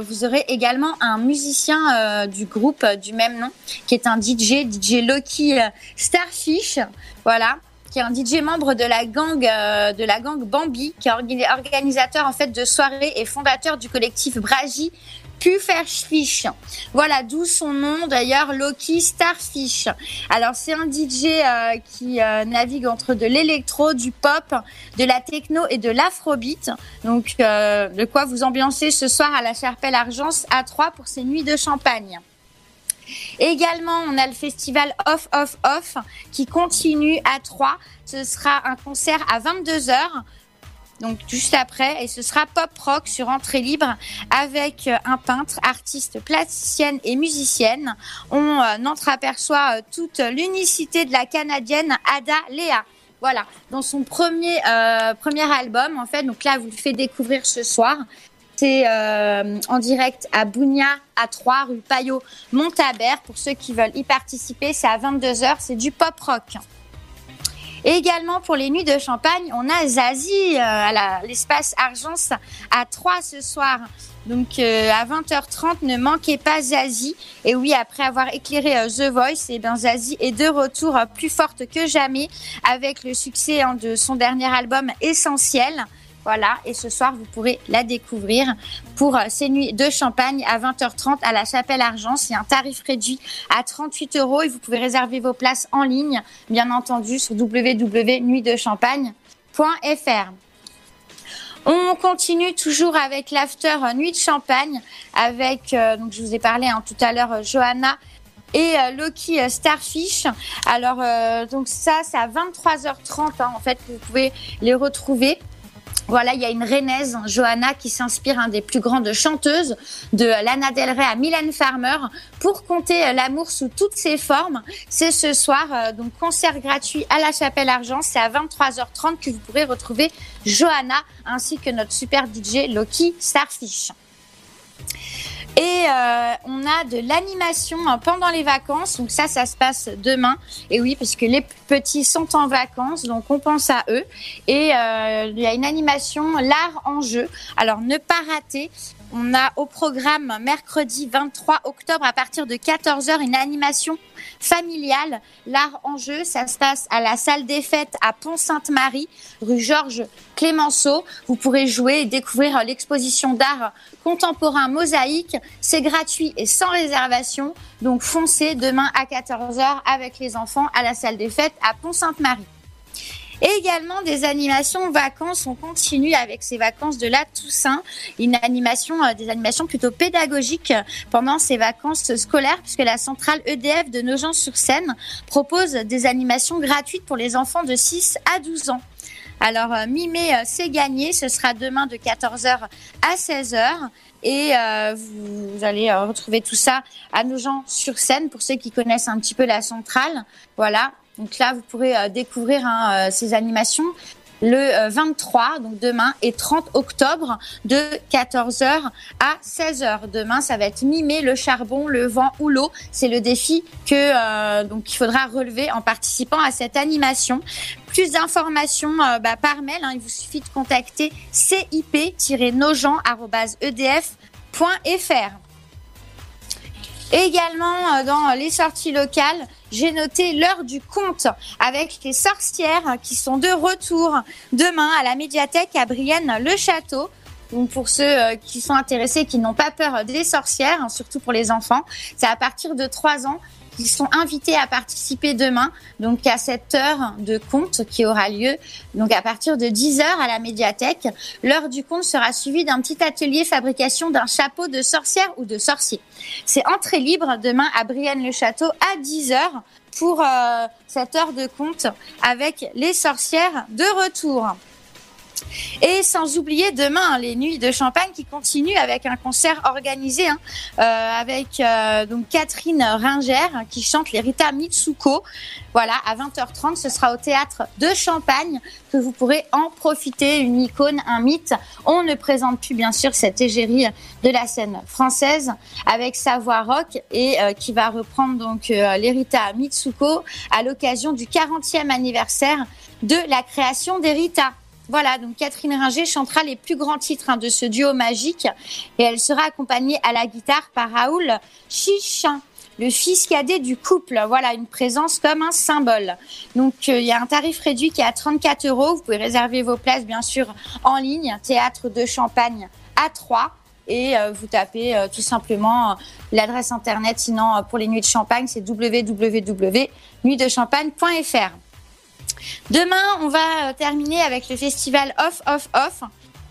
vous aurez également un musicien du groupe du même nom qui est un DJ, DJ Loki Starfish, voilà. Qui est un DJ membre de la gang de la gang Bambi, qui est orga- organisateur en fait de soirées et fondateur du collectif Bragi Voilà, d'où son nom d'ailleurs, Loki Starfish. Alors c'est un DJ euh, qui euh, navigue entre de l'électro, du pop, de la techno et de l'afrobeat. Donc euh, de quoi vous ambiancer ce soir à la Chapelle Argence à 3 pour ces nuits de champagne. Également, on a le festival Off Off Off qui continue à 3. Ce sera un concert à 22h. Donc juste après, et ce sera pop rock sur entrée libre avec euh, un peintre, artiste, plasticienne et musicienne. On euh, entreaperçoit euh, toute l'unicité de la canadienne Ada Léa. Voilà, dans son premier album en fait. Donc là, vous le fait découvrir ce soir. C'est en direct à Bougna, à 3 rue Payot, Montabert. Pour ceux qui veulent y participer, c'est à 22h. C'est du pop rock. Également pour les nuits de champagne, on a Zazie euh, à l'espace Argence à 3 ce soir. Donc euh, à 20h30, ne manquez pas Zazie. Et oui, après avoir éclairé euh, The Voice, et ben Zazie est de retour plus forte que jamais avec le succès hein, de son dernier album Essentiel. Voilà, et ce soir, vous pourrez la découvrir pour euh, ces nuits de champagne à 20h30 à la Chapelle Argence. Il y a un tarif réduit à 38 euros et vous pouvez réserver vos places en ligne, bien entendu, sur www.nuitdechampagne.fr. On continue toujours avec l'after euh, Nuit de Champagne avec, euh, donc je vous ai parlé hein, tout à l'heure, Johanna et Loki Starfish. Alors, donc ça, c'est à 23h30 hein, en fait vous pouvez les retrouver. Voilà, il y a une rennaise, Johanna, qui s'inspire hein, des plus grandes chanteuses, de Lana Del Rey à Mylène Farmer, pour compter euh, l'amour sous toutes ses formes. C'est ce soir, euh, donc concert gratuit à la Chapelle Argent. C'est à 23h30 que vous pourrez retrouver Johanna ainsi que notre super DJ Loki Starfish. Et euh, on a de l'animation euh, pendant les vacances. Donc ça, ça se passe demain. Et oui, parce que les petits sont en vacances, donc on pense à eux. Et euh, il y a une animation, l'art en jeu. Alors ne pas rater. On a au programme mercredi 23 octobre à partir de 14h une animation familiale. L'art en jeu, ça se passe à la salle des fêtes à Pont-Sainte-Marie, rue Georges Clémenceau. Vous pourrez jouer et découvrir l'exposition d'art contemporain mosaïque. C'est gratuit et sans réservation. Donc foncez demain à 14h avec les enfants à la salle des fêtes à Pont-Sainte-Marie. Et également des animations vacances. On continue avec ces vacances de la Toussaint. Une animation, euh, des animations plutôt pédagogiques euh, pendant ces vacances scolaires puisque la centrale EDF de Nogent-sur-Seine propose des animations gratuites pour les enfants de 6 à 12 ans. Alors, euh, mi-mai, euh, c'est gagné. Ce sera demain de 14h à 16h. Et euh, vous, vous allez retrouver tout ça à nos gens sur scène pour ceux qui connaissent un petit peu la centrale. Voilà. Donc là, vous pourrez euh, découvrir hein, euh, ces animations le euh, 23, donc demain, et 30 octobre, de 14h à 16h. Demain, ça va être mi-mai, le charbon, le vent ou l'eau. C'est le défi que euh, donc il faudra relever en participant à cette animation. Plus d'informations euh, bah, par mail, hein, il vous suffit de contacter cip-nogent.edf.fr. Également, euh, dans les sorties locales, j'ai noté l'heure du conte avec les sorcières qui sont de retour demain à la médiathèque à Brienne-le-Château. Pour ceux euh, qui sont intéressés, qui n'ont pas peur des sorcières, hein, surtout pour les enfants, c'est à partir de 3 ans qu'ils sont invités à participer demain, donc à cette heure de conte qui aura lieu donc à partir de 10 heures à la médiathèque. L'heure du conte sera suivie d'un petit atelier fabrication d'un chapeau de sorcière ou de sorcier. C'est entrée libre demain à Brienne-le-Château à 10 heures pour euh, cette heure de conte avec les sorcières de retour. Et sans oublier demain les nuits de champagne qui continuent avec un concert organisé hein, euh, avec euh, Catherine Ringer qui chante les Rita Mitsuko. Voilà, à 20h30, ce sera au théâtre de Champagne que vous pourrez en profiter. Une icône, un mythe. On ne présente plus bien sûr cette égérie de la scène française avec sa voix rock et euh, qui va reprendre donc euh, les Rita Mitsuko à l'occasion du 40e anniversaire de la création des Rita. Voilà, donc Catherine Ringer chantera les plus grands titres hein, de ce duo magique et elle sera accompagnée à la guitare par Raoul Chichin, le fils cadet du couple. Voilà, une présence comme un symbole. Donc euh, il y a un tarif réduit qui est à 34 euros. Vous pouvez réserver vos places bien sûr en ligne, théâtre de Champagne à 3 et euh, vous tapez euh, tout simplement l'adresse internet. Sinon, pour les nuits de champagne, c'est www.nuitdechampagne.fr. Demain, on va euh, terminer avec le festival Off Off Off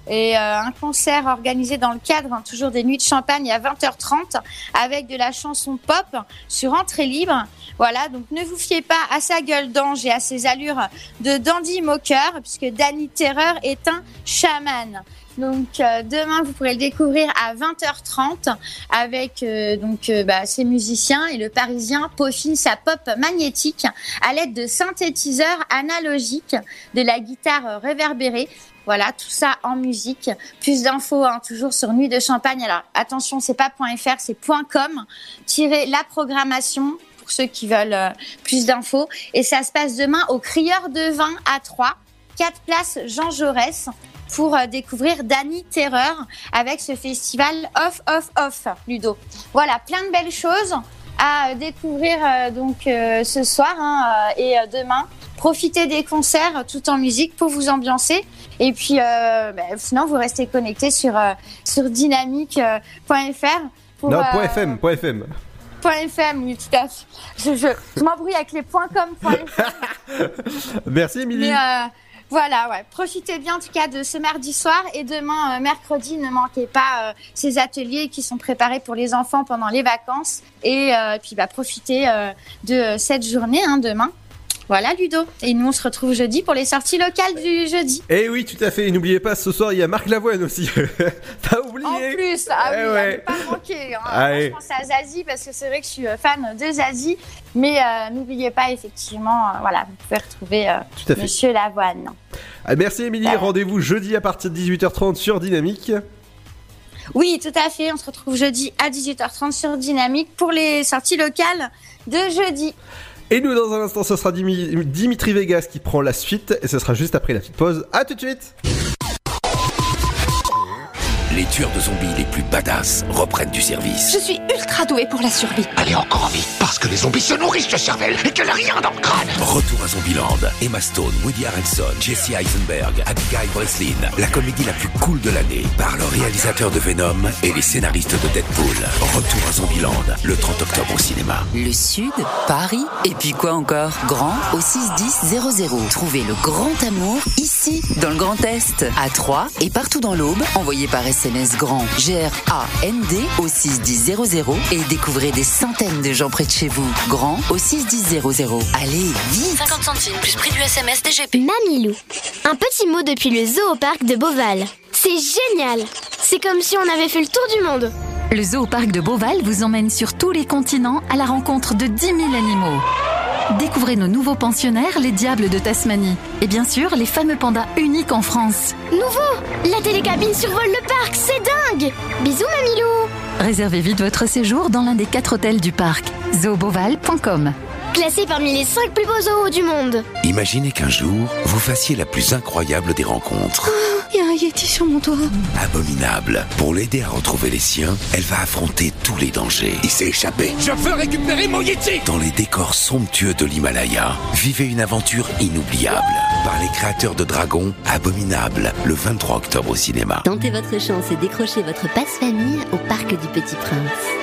et euh, un concert organisé dans le cadre hein, toujours des nuits de champagne à 20h30 avec de la chanson pop sur entrée libre. Voilà, donc ne vous fiez pas à sa gueule d'ange et à ses allures de dandy moqueur puisque Danny Terreur est un chaman. Donc euh, demain, vous pourrez le découvrir à 20h30 avec euh, donc euh, bah, ses musiciens et le Parisien peaufine sa pop magnétique à l'aide de synthétiseurs analogiques, de la guitare réverbérée. Voilà, tout ça en musique. Plus d'infos hein, toujours sur Nuit de Champagne. Alors attention, c'est pas .fr, c'est .com. Tirez la programmation pour ceux qui veulent euh, plus d'infos. Et ça se passe demain au Crieur de Vin à 3, 4 places Jean Jaurès pour euh, découvrir Danny Terreur avec ce festival Off Off Off Ludo. Voilà, plein de belles choses à euh, découvrir euh, donc ce soir hein, et demain. Profitez des concerts tout en musique pour vous ambiancer. Et puis, euh, bah, sinon, vous restez connectés sur, euh, sur dynamique.fr. pour, Non, euh, point .fm, point .fm. .fm, oui, tout à fait. Je, je, je m'embrouille avec les .com. Merci Émilie. Mais voilà, ouais. Profitez bien en tout cas de ce mardi soir et demain, euh, mercredi, ne manquez pas euh, ces ateliers qui sont préparés pour les enfants pendant les vacances. Et euh, puis, bah, profitez de cette journée hein, demain. Voilà, Ludo. Et nous, on se retrouve jeudi pour les sorties locales du jeudi. Eh oui, tout à fait. Et n'oubliez pas, ce soir, il y a Marc Lavoine aussi. T'as oublié En plus, ah Eh oui, à ne pas manquer. Hein. Je pense à Zazie parce que c'est vrai que je suis euh, fan de Zazie. Mais euh, n'oubliez pas, effectivement, euh, voilà, vous pouvez retrouver euh, Tout à fait. Monsieur Lavoine. Ah, merci Émilie. Rendez-vous jeudi à partir de 18h30 sur Dynamique. Oui, tout à fait. On se retrouve jeudi à 18h30 sur Dynamique pour les sorties locales de jeudi. Et nous, dans un instant, ce sera Dimi- Dimitri Vegas qui prend la suite. Et ce sera juste après la petite pause. À tout de suite. Les tueurs de zombies les plus badass reprennent du service. Je suis ultra douée pour la survie. Allez encore vite, parce que les zombies se nourrissent de cervelle et qu'elle a rien dans le crâne. Retour à Zombieland. Emma Stone, Woody Harrelson, Jesse Eisenberg, Abigail Breslin. La comédie la plus cool de l'année par le réalisateur de Venom et les scénaristes de Deadpool. Retour à Zombieland le 30 octobre au cinéma. Le Sud, Paris, et puis quoi encore? Grand au 61000. Trouvez le grand amour ici, dans le Grand Est, à Troyes et partout dans l'Aube. Envoyez par SMS SMS grand G-R-A-N-D au 61000 et découvrez des centaines de gens près de chez vous. Grand au 61000. Allez, vite 50 centimes plus prix du SMS DGP. Mamilou. Un petit mot depuis le zoo au parc de Beauval. C'est génial C'est comme si on avait fait le tour du monde. Le zoo parc de Beauval vous emmène sur tous les continents à la rencontre de 10 000 animaux. Découvrez nos nouveaux pensionnaires, les diables de Tasmanie. Et bien sûr, les fameux pandas uniques en France. Nouveau La télécabine survole le parc, c'est dingue Bisous Mamilou Réservez vite votre séjour dans l'un des quatre hôtels du parc. zooboval.com Classé parmi les 5 plus beaux zoos du monde. Imaginez qu'un jour, vous fassiez la plus incroyable des rencontres. Il y a un Yeti sur mon toit. Abominable. Pour l'aider à retrouver les siens, elle va affronter tous les dangers. Il s'est échappé. Je veux récupérer mon Yeti Dans les décors somptueux de l'Himalaya, vivez une aventure inoubliable. Par les créateurs de Dragon, Abominable, le 23 octobre au cinéma. Tentez votre chance et décrochez votre passe-famille au Parc du Petit Prince.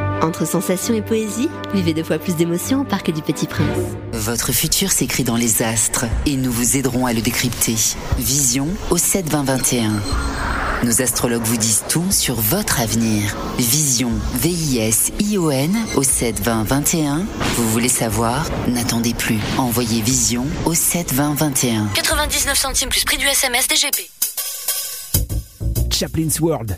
Entre sensations et poésie, vivez deux fois plus d'émotions au Parc du Petit Prince. Votre futur s'écrit dans les astres et nous vous aiderons à le décrypter. Vision au 7 20 21. Nos astrologues vous disent tout sur votre avenir. Vision, V-I-S-I-O-N au 7 20 21. Vous voulez savoir? N'attendez plus. Envoyez Vision au 7 20 21. 99 centimes plus prix du SMS DGP. Chaplin's World.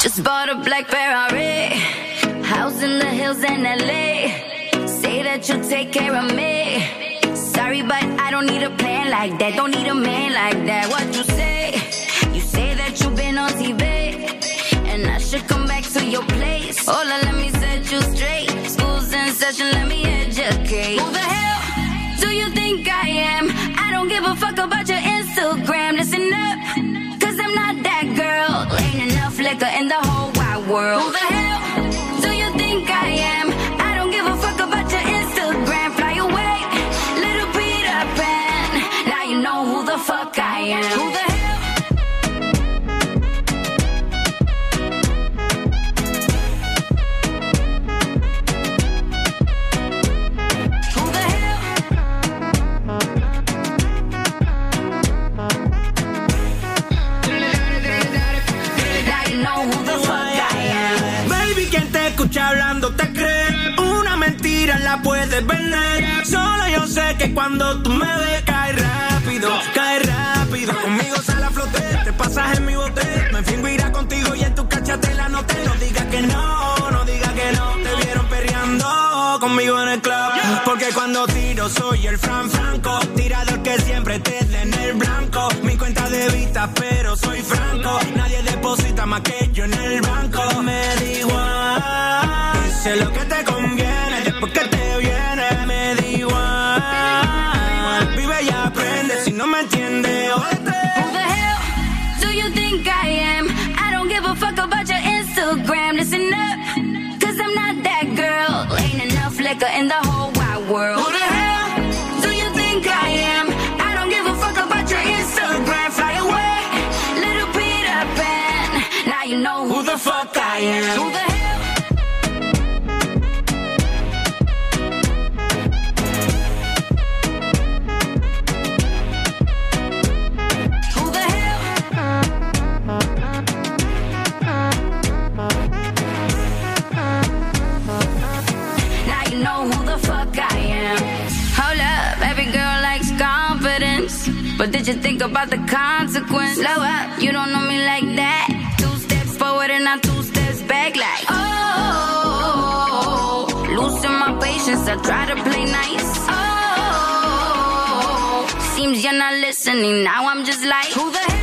Just bought a black Ferrari, house in the hills in LA. Say that you'll take care of me. Sorry, but I don't need a plan like that. Don't need a man like that. What you say? You say that you've been on TV, and I should come back to your place. Hola, let me set you straight. School's in session, let me educate. Who the hell do you think I am? I don't give a fuck about your world. Hablando te cree. Una mentira la puedes vender. Solo yo sé que cuando tú me ves, cae rápido, cae rápido. Conmigo sale a flote, te pasas en mi bote. Me fingo irá contigo y en tu cachate la noté. No digas que no, no digas que no. Te vieron perreando conmigo en el club. Porque cuando tiro soy el Fran Franco. Tirador que siempre te dé en el blanco. Mi cuenta de vista, pero soy franco. Nadie deposita más que yo en el banco. I am. Who the hell? But did you think about the consequence? Slow up, you don't know me like that. Two steps forward and I two back, like oh. Losing my patience, I try to play nice. Oh, seems you're not listening. Now I'm just like, who the hell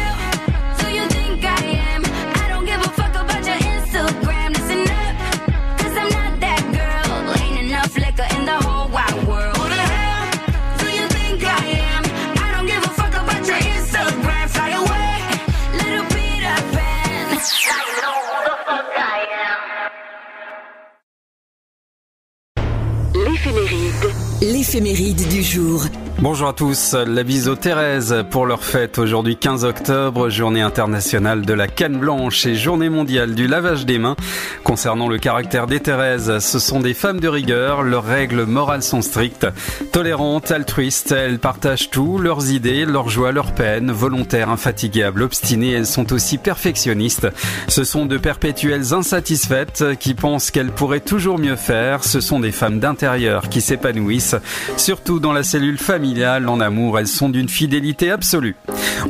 L'éphéméride. Du jour. Bonjour à tous, la bise aux Thérèse pour leur fête aujourd'hui 15 octobre, journée internationale de la canne blanche et journée mondiale du lavage des mains. Concernant le caractère des Thérèse, ce sont des femmes de rigueur, leurs règles morales sont strictes, tolérantes, altruistes, elles partagent tout, leurs idées, leurs joies, leurs peines, volontaires, infatigables, obstinées, elles sont aussi perfectionnistes. Ce sont de perpétuelles insatisfaites qui pensent qu'elles pourraient toujours mieux faire, ce sont des femmes d'intérieur qui s'épanouissent, surtout dans la cellule familiale en amour, elles sont d'une fidélité absolue.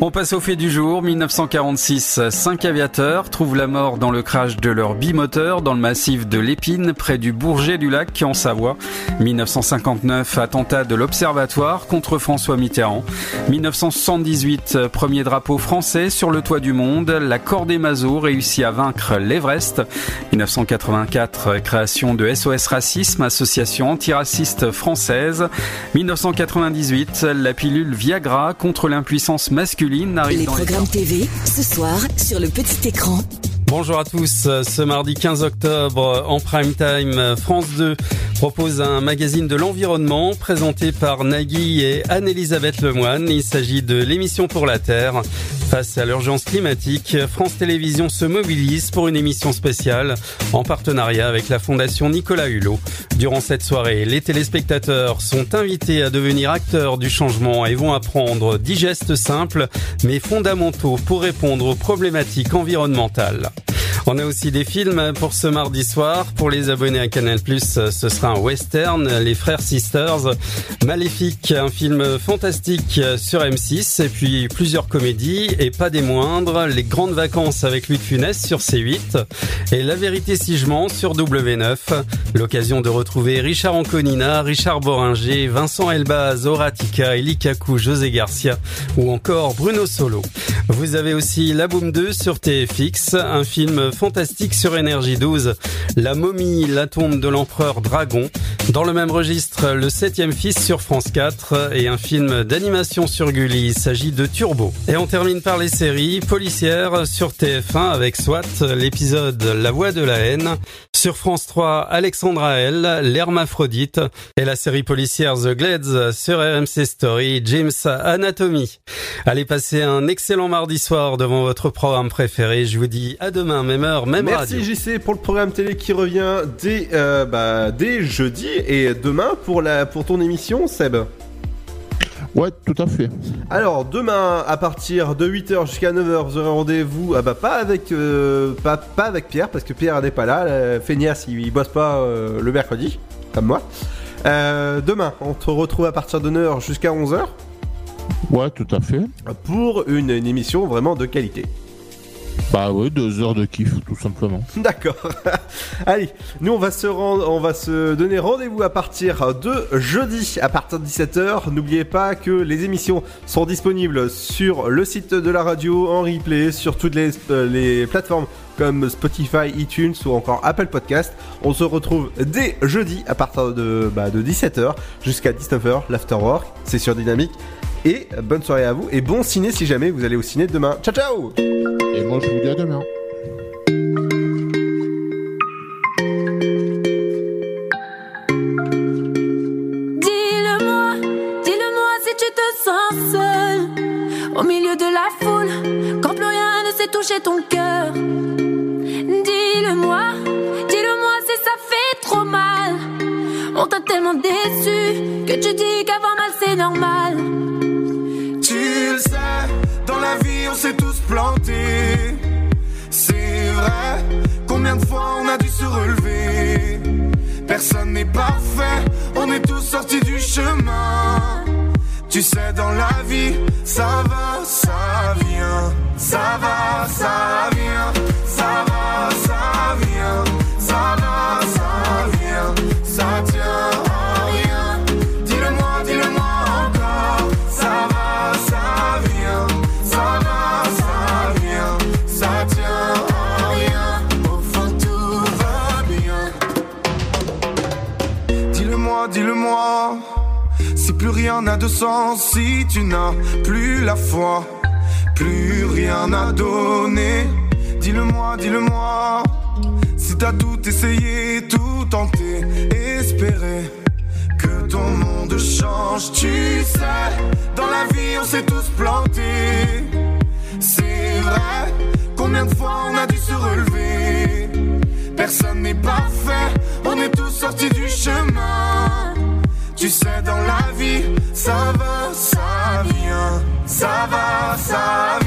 On passe au fait du jour. 1946, cinq aviateurs trouvent la mort dans le crash de leur bimoteur dans le massif de l'Épine, près du Bourget du Lac, en Savoie. 1959, attentat de l'Observatoire contre François Mitterrand. 1978, premier drapeau français sur le toit du monde. La Cordée Mazot réussit à vaincre l'Everest. 1984, création de SOS Racisme, association antiraciste française. 1998, la pilule Viagra contre l'impuissance masculine arrive Les dans les programmes TV, ce soir, sur le petit écran. Bonjour à tous. Ce mardi 15 octobre, en prime time, France 2 propose un magazine de l'environnement présenté par Nagui et Anne-Elisabeth Lemoine. Il s'agit de l'émission pour la Terre. Face à l'urgence climatique, France Télévisions se mobilise pour une émission spéciale en partenariat avec la Fondation Nicolas Hulot. Durant cette soirée, les téléspectateurs sont invités à devenir acteurs du changement et vont apprendre 10 gestes simples mais fondamentaux pour répondre aux problématiques environnementales. On a aussi des films pour ce mardi soir. Pour les abonnés à Canal+, ce sera un western, Les Frères Sisters, Maléfique, un film fantastique sur M6, et puis plusieurs comédies, et pas des moindres, Les Grandes Vacances avec de Funès sur C8, et La Vérité si je sur W9. L'occasion de retrouver Richard Anconina, Richard Boringer, Vincent Elbaz, Horatica, Eli Kaku, José Garcia, ou encore Bruno Solo. Vous avez aussi La Boom 2 sur TFX, un film fantastique sur Énergie 12, La momie, la tombe de l'empereur Dragon. Dans le même registre, Le septième fils sur France 4 et un film d'animation sur Gulli. Il s'agit de Turbo. Et on termine par les séries policières sur TF1 avec SWAT, l'épisode La voix de la haine. Sur France 3, Alexandra L, L'hermaphrodite et la série policière The Glades sur RMC Story, James Anatomy. Allez passer un excellent mardi soir devant votre programme préféré. Je vous dis à demain, même Merci radio. JC pour le programme télé qui revient dès, euh, bah, dès jeudi et demain pour, la, pour ton émission, Seb. Ouais, tout à fait. Alors, demain, à partir de 8h jusqu'à 9h, vous aurez rendez-vous. Ah bah, pas avec, euh, pas, pas avec Pierre, parce que Pierre n'est pas là. Euh, Feignasse, il, il bosse pas euh, le mercredi, comme moi. Euh, demain, on te retrouve à partir de 9h jusqu'à 11h. Ouais, tout à fait. Pour une, une émission vraiment de qualité. Bah ouais, deux heures de kiff, tout simplement. D'accord. Allez, nous on va se rendre, on va se donner rendez-vous à partir de jeudi à partir de 17h. N'oubliez pas que les émissions sont disponibles sur le site de la radio en replay sur toutes les, euh, plateformes comme Spotify, iTunes ou encore Apple Podcast. On se retrouve dès jeudi à partir de, bah, de 17h jusqu'à 19h l'afterwork. C'est sur Dynamique. Et bonne soirée à vous et bon ciné si jamais vous allez au ciné demain. Ciao ciao Et moi je vous dis à demain. Dis-le-moi, dis-le-moi si tu te sens seul au milieu de la foule, quand plus rien ne sait toucher ton cœur. sorti du chemin. Tu sais n'a de sens si tu n'as plus la foi. Plus rien à donner. Dis-le-moi, dis-le-moi. Si t'as tout essayé, tout tenté, espéré que ton monde change, tu sais. Dans la vie, on s'est tous plantés. C'est vrai, combien de fois on a dû se relever? Personne n'est parfait, on est tous sortis du chemin. Tu sais, dans la vie, ça va, ça vient, ça va, ça vient.